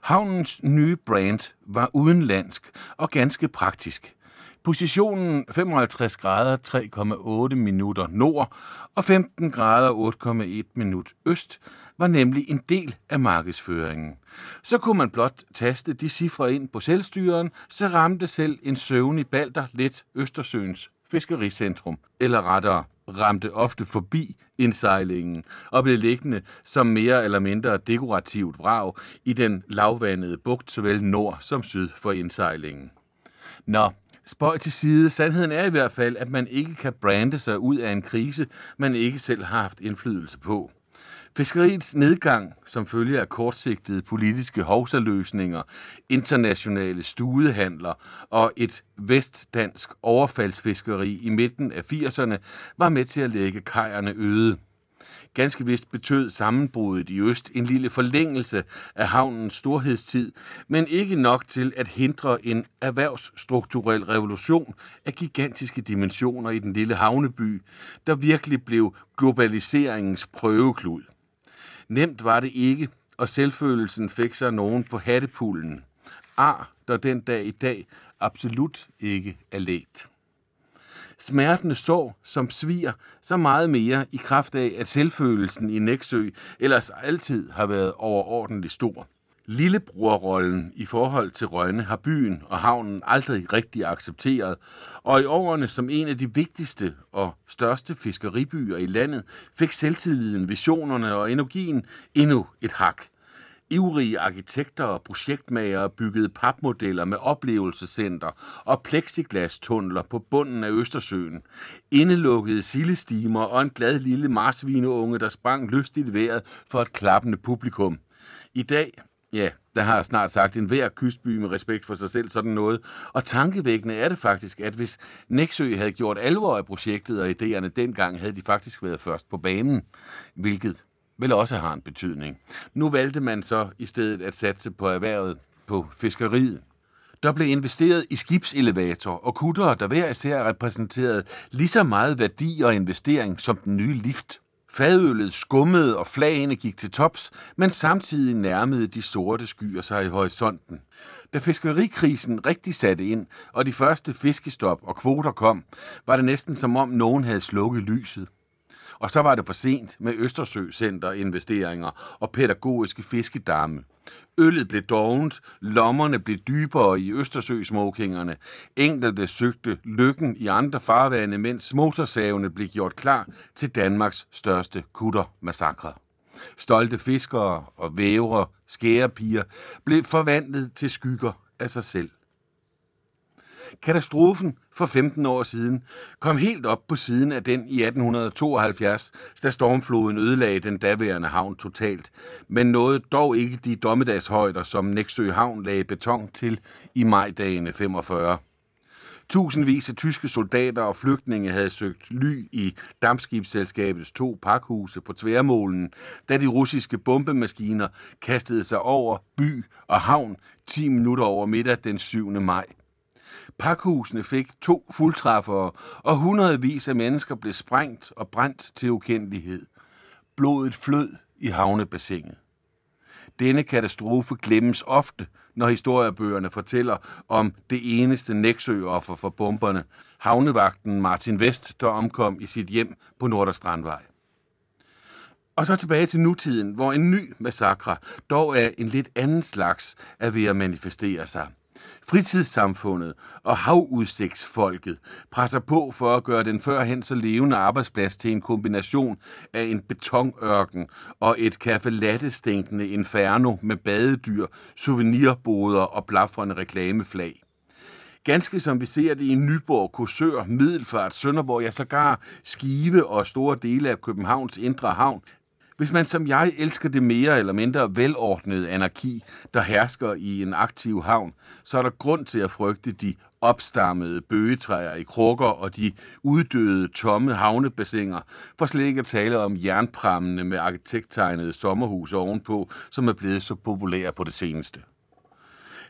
Havnens nye brand var udenlandsk og ganske praktisk. Positionen 55 grader 3,8 minutter nord og 15 grader 8,1 minut øst var nemlig en del af markedsføringen. Så kunne man blot taste de cifre ind på selvstyren, så ramte selv en søvnig balder let Østersøens fiskericentrum, eller rettere ramte ofte forbi indsejlingen og blev liggende som mere eller mindre dekorativt vrag i den lavvandede bugt såvel nord som syd for indsejlingen. Nå, Spøj til side. Sandheden er i hvert fald, at man ikke kan brande sig ud af en krise, man ikke selv har haft indflydelse på. Fiskeriets nedgang, som følge af kortsigtede politiske hovsaløsninger, internationale studehandler og et vestdansk overfaldsfiskeri i midten af 80'erne, var med til at lægge kajerne øde. Ganske vist betød sammenbruddet i øst en lille forlængelse af havnens storhedstid, men ikke nok til at hindre en erhvervsstrukturel revolution af gigantiske dimensioner i den lille havneby, der virkelig blev globaliseringens prøveklud. Nemt var det ikke, og selvfølelsen fik sig nogen på hattepullen. Ar, der den dag i dag absolut ikke er let. Smertende så, som sviger, så meget mere i kraft af, at selvfølelsen i Næksø ellers altid har været overordentligt stor. Lillebrorrollen i forhold til Rønne har byen og havnen aldrig rigtig accepteret, og i årene som en af de vigtigste og største fiskeribyer i landet fik selvtilliden, visionerne og energien endnu et hak. Ivrige arkitekter og projektmagere byggede papmodeller med oplevelsescenter og plexiglastunneler på bunden af Østersøen. Indelukkede sillestimer og en glad lille marsvineunge, der sprang lystigt vejret for et klappende publikum. I dag, ja, der har jeg snart sagt en hver kystby med respekt for sig selv sådan noget. Og tankevækkende er det faktisk, at hvis Nexø havde gjort alvor af projektet og idéerne dengang, havde de faktisk været først på banen, hvilket vel også har en betydning. Nu valgte man så i stedet at satse på erhvervet på fiskeriet. Der blev investeret i skibselevator og kuttere, der hver især repræsenterede lige så meget værdi og investering som den nye lift. Fadøllet skummede, og flagene gik til tops, men samtidig nærmede de sorte skyer sig i horisonten. Da fiskerikrisen rigtig satte ind, og de første fiskestop og kvoter kom, var det næsten som om nogen havde slukket lyset. Og så var det for sent med Østersøcenter-investeringer og pædagogiske fiskedamme. Øllet blev dovent, lommerne blev dybere i Østersøsmokingerne. Enkelte søgte lykken i andre farvande, mens motorsavene blev gjort klar til Danmarks største kuttermassakre. Stolte fiskere og vævre, skærepiger blev forvandlet til skygger af sig selv. Katastrofen for 15 år siden kom helt op på siden af den i 1872, da stormfloden ødelagde den daværende havn totalt, men nåede dog ikke de dommedagshøjder, som Næksø Havn lagde beton til i majdagene 45. Tusindvis af tyske soldater og flygtninge havde søgt ly i dampskibsselskabets to pakhuse på tværmålen, da de russiske bombemaskiner kastede sig over by og havn 10 minutter over middag den 7. maj. Pakhusene fik to fuldtræffere, og hundredvis af mennesker blev sprængt og brændt til ukendelighed. Blodet flød i havnebassinet. Denne katastrofe glemmes ofte, når historiebøgerne fortæller om det eneste næksøoffer for bomberne, havnevagten Martin Vest, der omkom i sit hjem på Norderstrandvej. Og så tilbage til nutiden, hvor en ny massakre, dog er en lidt anden slags, er ved at manifestere sig – Fritidssamfundet og havudsigtsfolket presser på for at gøre den førhen så levende arbejdsplads til en kombination af en betonørken og et kaffelattestinkende inferno med badedyr, souvenirboder og blafrende reklameflag. Ganske som vi ser det i Nyborg, Korsør, Middelfart, Sønderborg, ja sågar Skive og store dele af Københavns indre havn, hvis man som jeg elsker det mere eller mindre velordnede anarki, der hersker i en aktiv havn, så er der grund til at frygte de opstammede bøgetræer i krukker og de uddøde, tomme havnebassiner, for slet ikke at tale om jernprammene med arkitekttegnede sommerhuse ovenpå, som er blevet så populære på det seneste.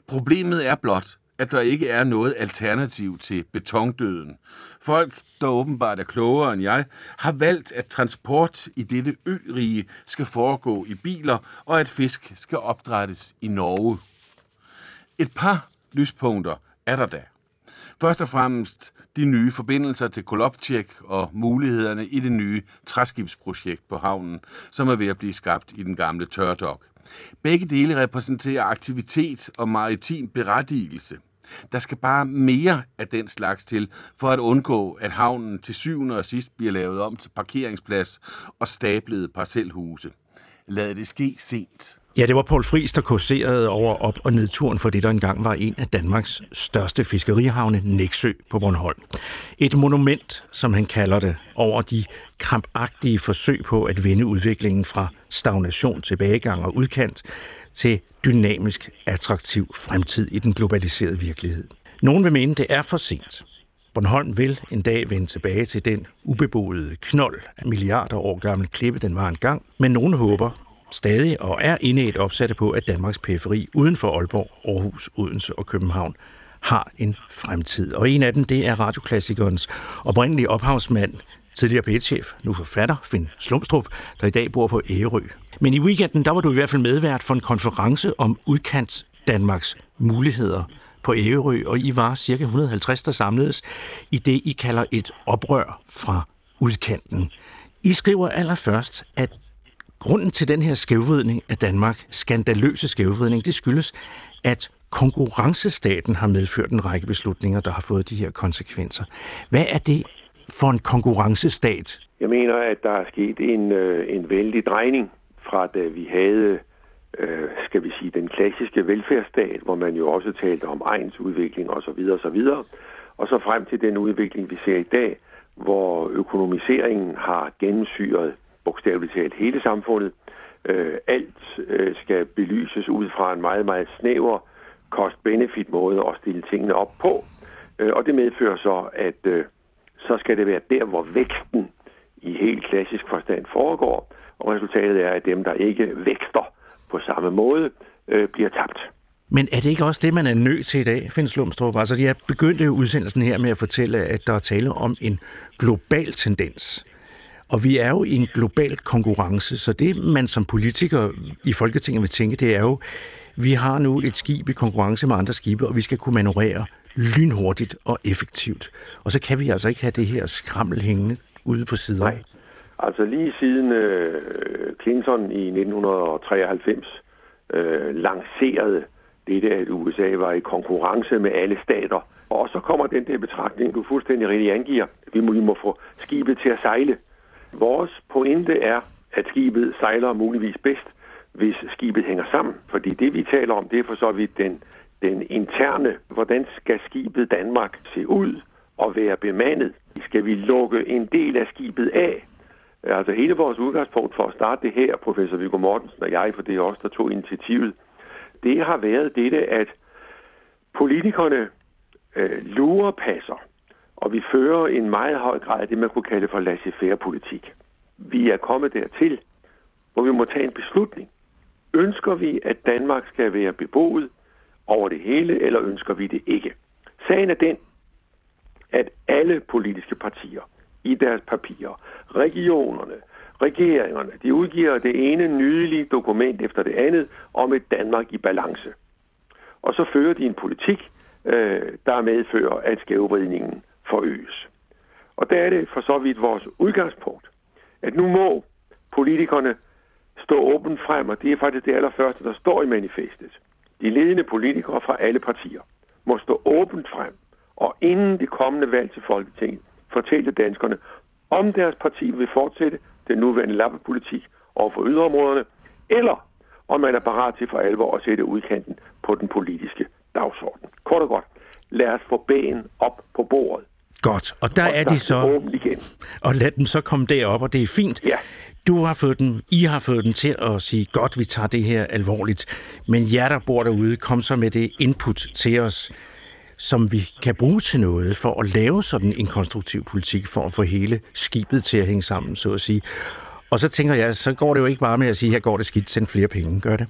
Problemet er blot, at der ikke er noget alternativ til betondøden. Folk, der åbenbart er klogere end jeg, har valgt, at transport i dette ørige skal foregå i biler, og at fisk skal opdrættes i Norge. Et par lyspunkter er der da. Først og fremmest de nye forbindelser til Koloptjek og mulighederne i det nye træskibsprojekt på havnen, som er ved at blive skabt i den gamle tørdok. Begge dele repræsenterer aktivitet og maritim berettigelse. Der skal bare mere af den slags til, for at undgå, at havnen til syvende og sidst bliver lavet om til parkeringsplads og stablede parcelhuse. Lad det ske sent Ja, det var Paul Friis, der kurserede over op- og nedturen for det, der engang var en af Danmarks største fiskerihavne, Næksø på Bornholm. Et monument, som han kalder det, over de krampagtige forsøg på at vende udviklingen fra stagnation, tilbagegang og udkant til dynamisk, attraktiv fremtid i den globaliserede virkelighed. Nogen vil mene, det er for sent. Bornholm vil en dag vende tilbage til den ubeboede knold af milliarder år gammel klippe, den var engang, men nogen håber stadig og er indet opsatte på, at Danmarks periferi uden for Aalborg, Aarhus, Odense og København har en fremtid. Og en af dem, det er radioklassikernes oprindelige ophavsmand, tidligere p chef nu forfatter, Finn Slumstrup, der i dag bor på Ærø. Men i weekenden, der var du i hvert fald medvært for en konference om udkants Danmarks muligheder på Ærø, og I var cirka 150, der samledes i det, I kalder et oprør fra udkanten. I skriver allerførst, at grunden til den her skævvridning af Danmark, skandaløse skævvridning, det skyldes, at konkurrencestaten har medført en række beslutninger, der har fået de her konsekvenser. Hvad er det for en konkurrencestat? Jeg mener, at der er sket en, øh, en vældig drejning fra da vi havde, øh, skal vi sige, den klassiske velfærdsstat, hvor man jo også talte om ejens udvikling osv. osv. Og så frem til den udvikling, vi ser i dag, hvor økonomiseringen har gennemsyret bogstaveligt talt hele samfundet. Øh, alt øh, skal belyses ud fra en meget, meget snæver cost-benefit måde at stille tingene op på. Øh, og det medfører så, at øh, så skal det være der, hvor væksten i helt klassisk forstand foregår, og resultatet er, at dem, der ikke vækster på samme måde, øh, bliver tabt. Men er det ikke også det, man er nødt til i dag, Finn Slumstrup? Altså, jeg begyndte jo udsendelsen her med at fortælle, at der er tale om en global tendens. Og vi er jo i en global konkurrence, så det man som politiker i Folketinget vil tænke, det er jo, vi har nu et skib i konkurrence med andre skibe, og vi skal kunne manøvrere lynhurtigt og effektivt. Og så kan vi altså ikke have det her skrammel hængende ude på siden. Nej. Altså lige siden øh, Clinton i 1993 øh, lancerede det, at USA var i konkurrence med alle stater. Og så kommer den der betragtning, du fuldstændig rigtig angiver. Vi må, vi må få skibet til at sejle. Vores pointe er, at skibet sejler muligvis bedst, hvis skibet hænger sammen. Fordi det, vi taler om, det er for så vidt den, den interne. Hvordan skal skibet Danmark se ud og være bemandet? Skal vi lukke en del af skibet af? Øh, altså hele vores udgangspunkt for at starte det her, professor Viggo Mortensen og jeg, for det er os, der tog initiativet, det har været dette, at politikerne øh, lurepasser og vi fører en meget høj grad af det, man kunne kalde for laissez-faire politik. Vi er kommet dertil, hvor vi må tage en beslutning. Ønsker vi, at Danmark skal være beboet over det hele, eller ønsker vi det ikke? Sagen er den, at alle politiske partier i deres papirer, regionerne, regeringerne, de udgiver det ene nydelige dokument efter det andet om et Danmark i balance. Og så fører de en politik, øh, der medfører, at skævvridningen forøges. Og der er det for så vidt vores udgangspunkt, at nu må politikerne stå åbent frem, og det er faktisk det allerførste, der står i manifestet. De ledende politikere fra alle partier må stå åbent frem, og inden det kommende valg til Folketinget, fortælle danskerne, om deres parti vil fortsætte den nuværende lappepolitik over for yderområderne, eller om man er parat til for alvor at sætte udkanten på den politiske dagsorden. Kort og godt, lad os få bagen op på bordet. Godt, og der og er de så... Igen. Og lad dem så komme derop, og det er fint. Ja. Du har fået den, I har fået den til at sige, godt, vi tager det her alvorligt. Men jer, der bor derude, kom så med det input til os, som vi kan bruge til noget for at lave sådan en konstruktiv politik, for at få hele skibet til at hænge sammen, så at sige. Og så tænker jeg, så går det jo ikke bare med at sige, her går det skidt, send flere penge, gør det?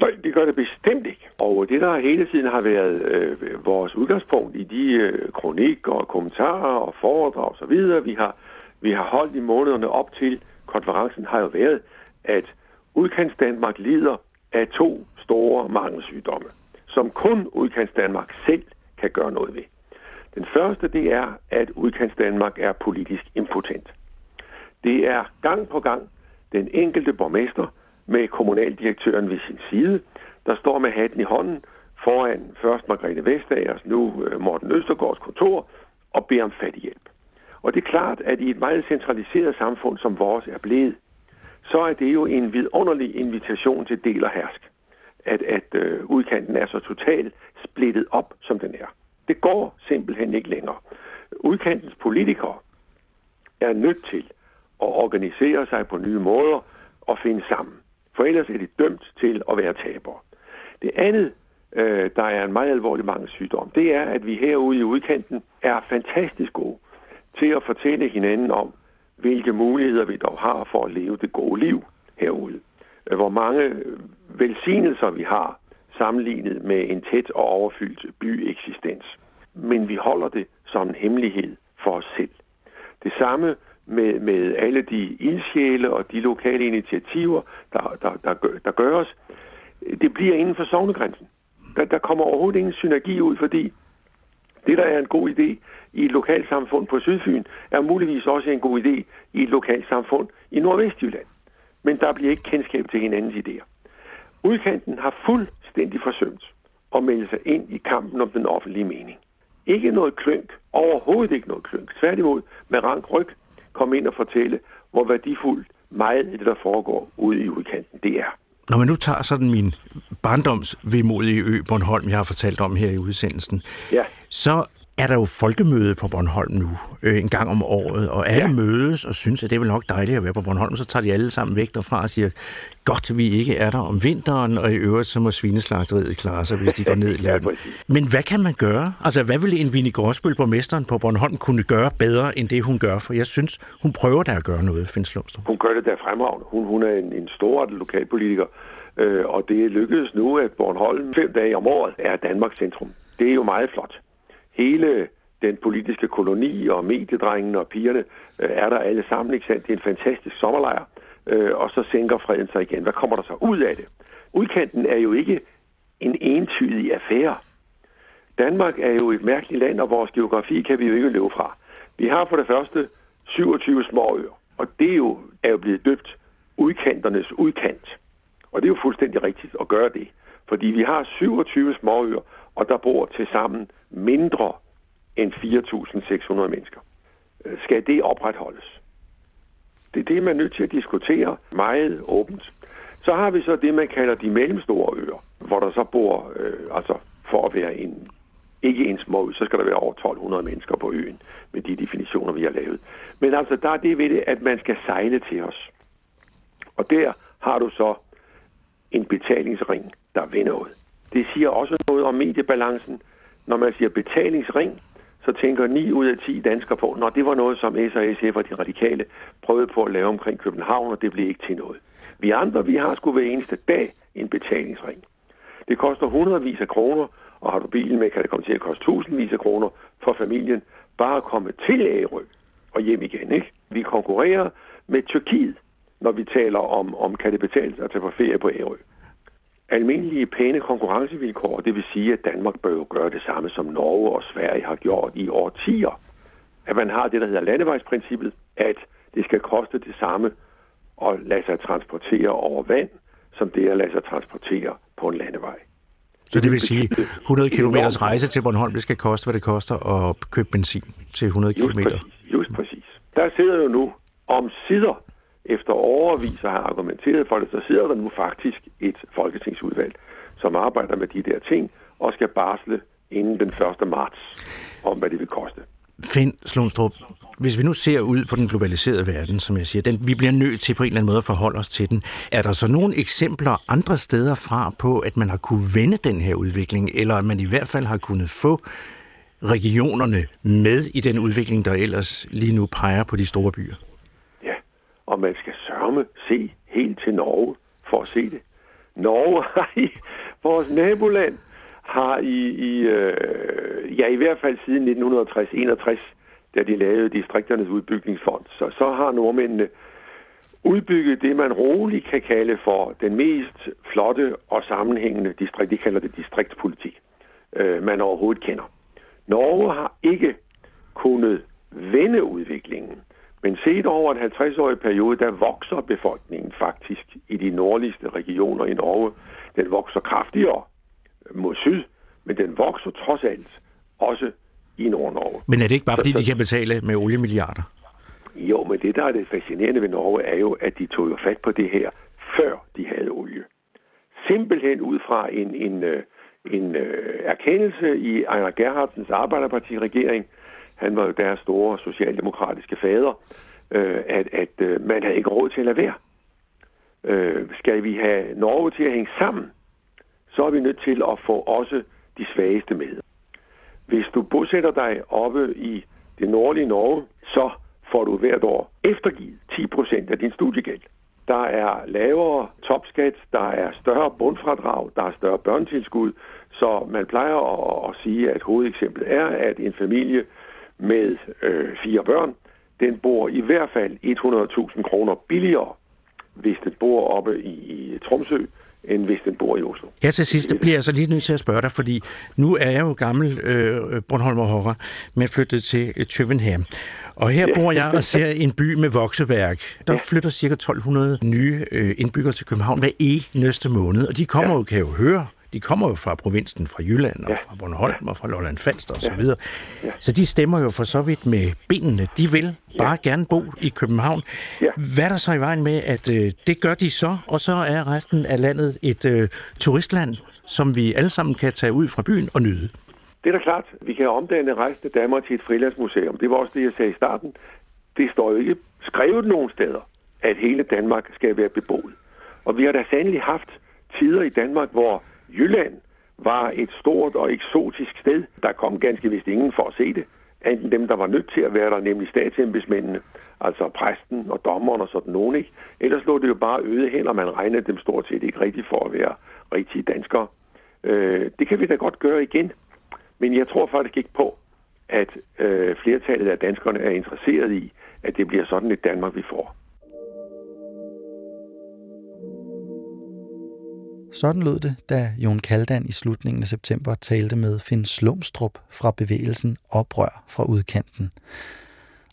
Nej, det gør det bestemt ikke. Og det, der hele tiden har været øh, vores udgangspunkt i de øh, kronikker og kommentarer og foredrag og så videre, vi har, vi har holdt i månederne op til konferencen, har jo været, at udkants Danmark lider af to store mangelsygdomme, som kun udkants Danmark selv kan gøre noget ved. Den første, det er, at udkants Danmark er politisk impotent. Det er gang på gang den enkelte borgmester, med kommunaldirektøren ved sin side, der står med hatten i hånden foran først Margrethe Vestagers, nu øh, Morten Østergaards kontor, og beder om fattighjælp. Og det er klart, at i et meget centraliseret samfund som vores er blevet, så er det jo en vidunderlig invitation til del og hersk. At, at øh, udkanten er så totalt splittet op, som den er. Det går simpelthen ikke længere. Udkantens politikere er nødt til at organisere sig på nye måder og finde sammen. For ellers er de dømt til at være tabere. Det andet, øh, der er en meget alvorlig mangelsygdom, det er, at vi herude i udkanten er fantastisk gode til at fortælle hinanden om, hvilke muligheder vi dog har for at leve det gode liv herude. Øh, hvor mange velsignelser vi har sammenlignet med en tæt og overfyldt byeksistens. Men vi holder det som en hemmelighed for os selv. Det samme med, med alle de ildsjæle og de lokale initiativer, der, der, der, gør, der gøres. Det bliver inden for sovnegrænsen. Der, der kommer overhovedet ingen synergi ud, fordi det, der er en god idé i et lokalsamfund på Sydfyn, er muligvis også en god idé i et lokalsamfund i Nordvestjylland. Men der bliver ikke kendskab til hinandens idéer. Udkanten har fuldstændig forsømt at melde sig ind i kampen om den offentlige mening. Ikke noget klønk, overhovedet ikke noget klønk. Tværtimod med rank ryg komme ind og fortælle, hvor værdifuldt meget af det, der foregår ude i udkanten, det er. Når man nu tager sådan min barndoms vemodige ø, Bornholm, jeg har fortalt om her i udsendelsen, ja. så er der jo folkemøde på Bornholm nu, øh, en gang om året, og alle ja. mødes og synes, at det er vel nok dejligt at være på Bornholm, så tager de alle sammen væk derfra og siger, godt, vi ikke er der om vinteren, og i øvrigt så må svineslagteriet klare sig, hvis de går ned i <laughs> landet. ja, Men hvad kan man gøre? Altså, hvad ville en Vinnie Gråsbøl, borgmesteren på Bornholm, kunne gøre bedre, end det hun gør? For jeg synes, hun prøver da at gøre noget, Finn Slumstrup. Hun gør det der fremragende. Hun, hun er en, en stor lokalpolitiker, øh, og det lykkedes nu, at Bornholm fem dage om året er Danmarks centrum. Det er jo meget flot. Hele den politiske koloni og mediedrengene og pigerne øh, er der alle sammen. Ikke sandt? Det er en fantastisk sommerlejr, øh, og så sænker freden sig igen. Hvad kommer der så ud af det? Udkanten er jo ikke en entydig affære. Danmark er jo et mærkeligt land, og vores geografi kan vi jo ikke løbe fra. Vi har for det første 27 småøer, og det er jo, er jo blevet døbt udkanternes udkant. Og det er jo fuldstændig rigtigt at gøre det. Fordi vi har 27 småøer, og der bor til sammen mindre end 4.600 mennesker. Øh, skal det opretholdes? Det er det, man er nødt til at diskutere meget åbent. Så har vi så det, man kalder de mellemstore øer, hvor der så bor, øh, altså for at være en, ikke en små ø, så skal der være over 1.200 mennesker på øen, med de definitioner, vi har lavet. Men altså, der er det ved det, at man skal sejle til os. Og der har du så en betalingsring, der vil noget. Det siger også noget om mediebalancen. Når man siger betalingsring, så tænker 9 ud af 10 danskere på, når det var noget, som S og SF og de radikale prøvede på at lave omkring København, og det blev ikke til noget. Vi andre, vi har sgu hver eneste dag en betalingsring. Det koster hundredvis af kroner, og har du bilen med, kan det komme til at koste tusindvis af kroner for familien, bare at komme til Ærø og hjem igen. Ikke? Vi konkurrerer med Tyrkiet, når vi taler om, om kan det betale sig at tage på ferie på Ærø almindelige pæne konkurrencevilkår, det vil sige, at Danmark bør jo gøre det samme, som Norge og Sverige har gjort i årtier. At man har det, der hedder landevejsprincippet, at det skal koste det samme at lade sig transportere over vand, som det at lade sig transportere på en landevej. Så det vil sige, 100 km rejse til Bornholm, det skal koste, hvad det koster at købe benzin til 100 km? Just præcis. Just præcis. Der sidder jo nu om sider efter overvis at have argumenteret for det, så sidder der nu faktisk et folketingsudvalg, som arbejder med de der ting og skal barsle inden den 1. marts om, hvad det vil koste. Finn Slundstrup, hvis vi nu ser ud på den globaliserede verden, som jeg siger, den, vi bliver nødt til på en eller anden måde at forholde os til den. Er der så nogle eksempler andre steder fra på, at man har kunne vende den her udvikling, eller at man i hvert fald har kunnet få regionerne med i den udvikling, der ellers lige nu peger på de store byer? Og man skal sørme se helt til Norge for at se det. Norge <laughs> har i vores naboland har i, i øh, ja i hvert fald siden 1960-61, da de lavede distrikternes udbygningsfond, så, så har nordmændene udbygget det, man roligt kan kalde for den mest flotte og sammenhængende distrikt. De kalder det distriktspolitik, øh, man overhovedet kender. Norge har ikke kunnet vende udviklingen. Men set over en 50-årig periode, der vokser befolkningen faktisk i de nordligste regioner i Norge. Den vokser kraftigere mod syd, men den vokser trods alt også i Nord-Norge. Men er det ikke bare, fordi så, de kan betale med oliemilliarder? Jo, men det, der er det fascinerende ved Norge, er jo, at de tog jo fat på det her, før de havde olie. Simpelthen ud fra en, en, øh, en øh, erkendelse i Einar Gerhardsens Arbejderparti-regering, han var jo deres store socialdemokratiske fader, øh, at, at øh, man havde ikke råd til at lade være. Øh, skal vi have Norge til at hænge sammen, så er vi nødt til at få også de svageste med. Hvis du bosætter dig oppe i det nordlige Norge, så får du hvert år eftergivet 10% af din studiegæld. Der er lavere topskat, der er større bundfradrag, der er større børnetilskud, så man plejer at, at sige, at hovedeksemplet er, at en familie med øh, fire børn, den bor i hvert fald 100.000 kroner billigere, hvis den bor oppe i, i Tromsø, end hvis den bor i Oslo. Her til sidst det bliver jeg så lige nødt til at spørge dig, fordi nu er jeg jo gammel øh, Bornholmer Horror, men flyttet til Tøvenham. Og her bor jeg og ser <laughs> en by med vokseværk. Der flytter ca. 1200 nye øh, indbyggere til København hver eneste måned, og de kommer jo, kan jo høre, de kommer jo fra provinsen, fra Jylland og fra Bornholm og fra Lolland Falster osv. Så, ja. så de stemmer jo for så vidt med benene. De vil bare gerne bo i København. Hvad er der så i vejen med, at øh, det gør de så, og så er resten af landet et øh, turistland, som vi alle sammen kan tage ud fra byen og nyde? Det er da klart. Vi kan omdanne resten af Danmark til et frilandsmuseum. Det var også det, jeg sagde i starten. Det står jo ikke skrevet nogen steder, at hele Danmark skal være beboet. Og vi har da sandelig haft tider i Danmark, hvor Jylland var et stort og eksotisk sted. Der kom ganske vist ingen for at se det, enten dem, der var nødt til at være der, nemlig statsembedsmændene, altså præsten og dommeren og sådan nogen, ikke? Ellers lå det jo bare øde hen, og man regnede dem stort set ikke rigtigt for at være rigtige danskere. Øh, det kan vi da godt gøre igen. Men jeg tror faktisk ikke på, at øh, flertallet af danskerne er interesseret i, at det bliver sådan et Danmark, vi får. Sådan lød det, da Jon Kaldan i slutningen af september talte med Finn Slumstrup fra bevægelsen Oprør fra udkanten.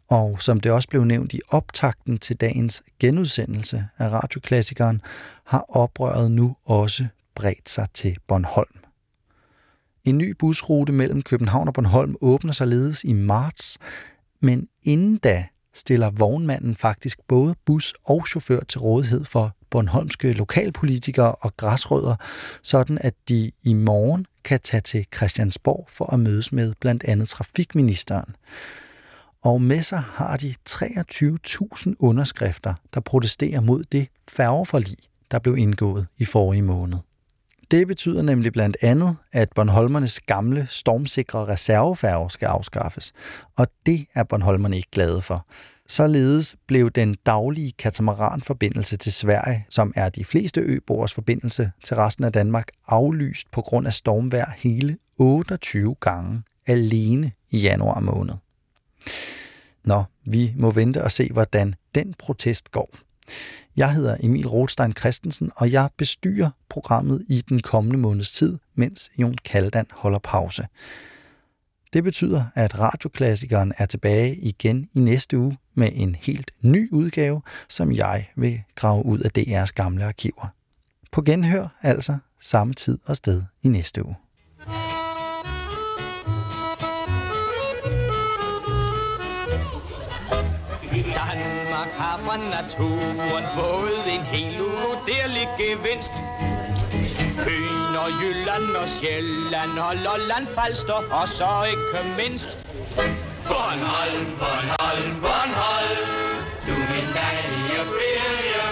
Og som det også blev nævnt i optakten til dagens genudsendelse af radioklassikeren, har oprøret nu også bredt sig til Bornholm. En ny busrute mellem København og Bornholm åbner således i marts, men inden da stiller vognmanden faktisk både bus og chauffør til rådighed for Bornholmske lokalpolitikere og græsrødder, sådan at de i morgen kan tage til Christiansborg for at mødes med blandt andet trafikministeren. Og med sig har de 23.000 underskrifter, der protesterer mod det færgeforlig, der blev indgået i forrige måned. Det betyder nemlig blandt andet, at Bornholmernes gamle stormsikre reservefærge skal afskaffes, og det er Bornholmerne ikke glade for. Således blev den daglige katamaranforbindelse til Sverige, som er de fleste øboers forbindelse til resten af Danmark, aflyst på grund af stormvejr hele 28 gange alene i januar måned. Nå, vi må vente og se, hvordan den protest går. Jeg hedder Emil Rothstein Christensen, og jeg bestyrer programmet i den kommende måneds tid, mens Jon Kaldan holder pause. Det betyder, at radioklassikeren er tilbage igen i næste uge med en helt ny udgave, som jeg vil grave ud af DR's gamle arkiver. På genhør altså samme tid og sted i næste uge. Naturen fået en helt uvurderlig gevinst. Fyn og Jylland og Sjælland og Lolland Falster og så ikke mindst Bornholm, Bornholm, Bornholm. Du min dejlige ferieø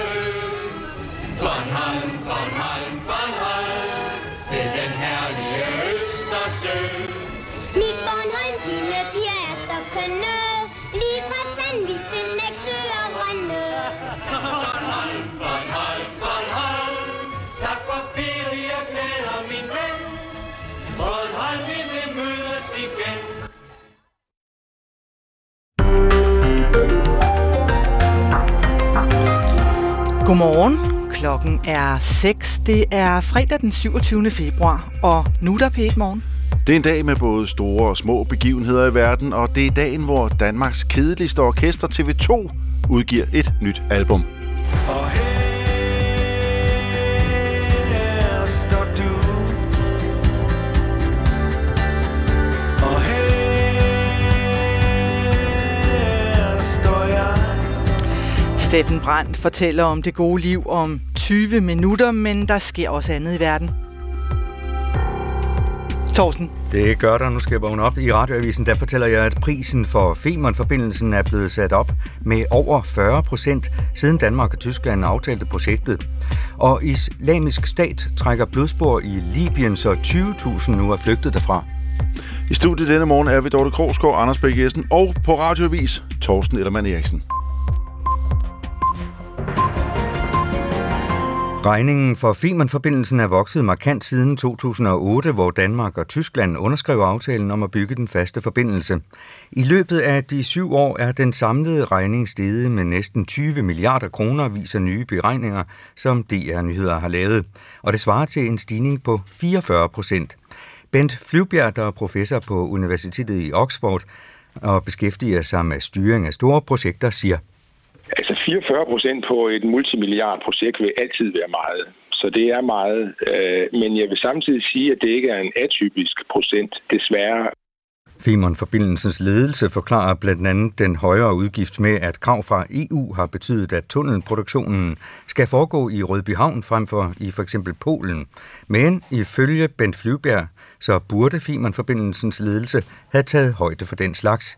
Bornholm, Bornholm, Bornholm Ved den herlige Østersø. Mit Bornholm, dine piger er så kønne Bornholm, Bornholm, Tak for ferie, glæder min ven Bornholm, vi vil mødes igen Godmorgen. Klokken er 6. Det er fredag den 27. februar, og nu er der P1 Morgen. Det er en dag med både store og små begivenheder i verden, og det er dagen, hvor Danmarks kedeligste orkester TV2 udgiver et nyt album. Og her Steffen Brandt fortæller om det gode liv om 20 minutter, men der sker også andet i verden. Torsten. Det gør der. Nu skal jeg vågne op. I radioavisen der fortæller jeg, at prisen for Femern-forbindelsen er blevet sat op med over 40 procent, siden Danmark og Tyskland aftalte projektet. Og islamisk stat trækker blodspor i Libyen, så 20.000 nu er flygtet derfra. I studiet denne morgen er vi Dorte Krogsgaard, Anders Bæk Jessen og på radioavis Torsten Ellermann Eriksen. Regningen for Femern-forbindelsen er vokset markant siden 2008, hvor Danmark og Tyskland underskrev aftalen om at bygge den faste forbindelse. I løbet af de syv år er den samlede regning steget med næsten 20 milliarder kroner, viser nye beregninger, som DR Nyheder har lavet. Og det svarer til en stigning på 44 procent. Bent Flyvbjerg, der er professor på Universitetet i Oxford og beskæftiger sig med styring af store projekter, siger, Altså 44 procent på et multimilliardprojekt vil altid være meget. Så det er meget. Øh, men jeg vil samtidig sige, at det ikke er en atypisk procent, desværre. Femern-forbindelsens ledelse forklarer blandt andet den højere udgift med, at krav fra EU har betydet, at tunnelproduktionen skal foregå i Rødbyhavn frem for i for eksempel Polen. Men ifølge Bent Flyvbjerg, så burde Femern-forbindelsens ledelse have taget højde for den slags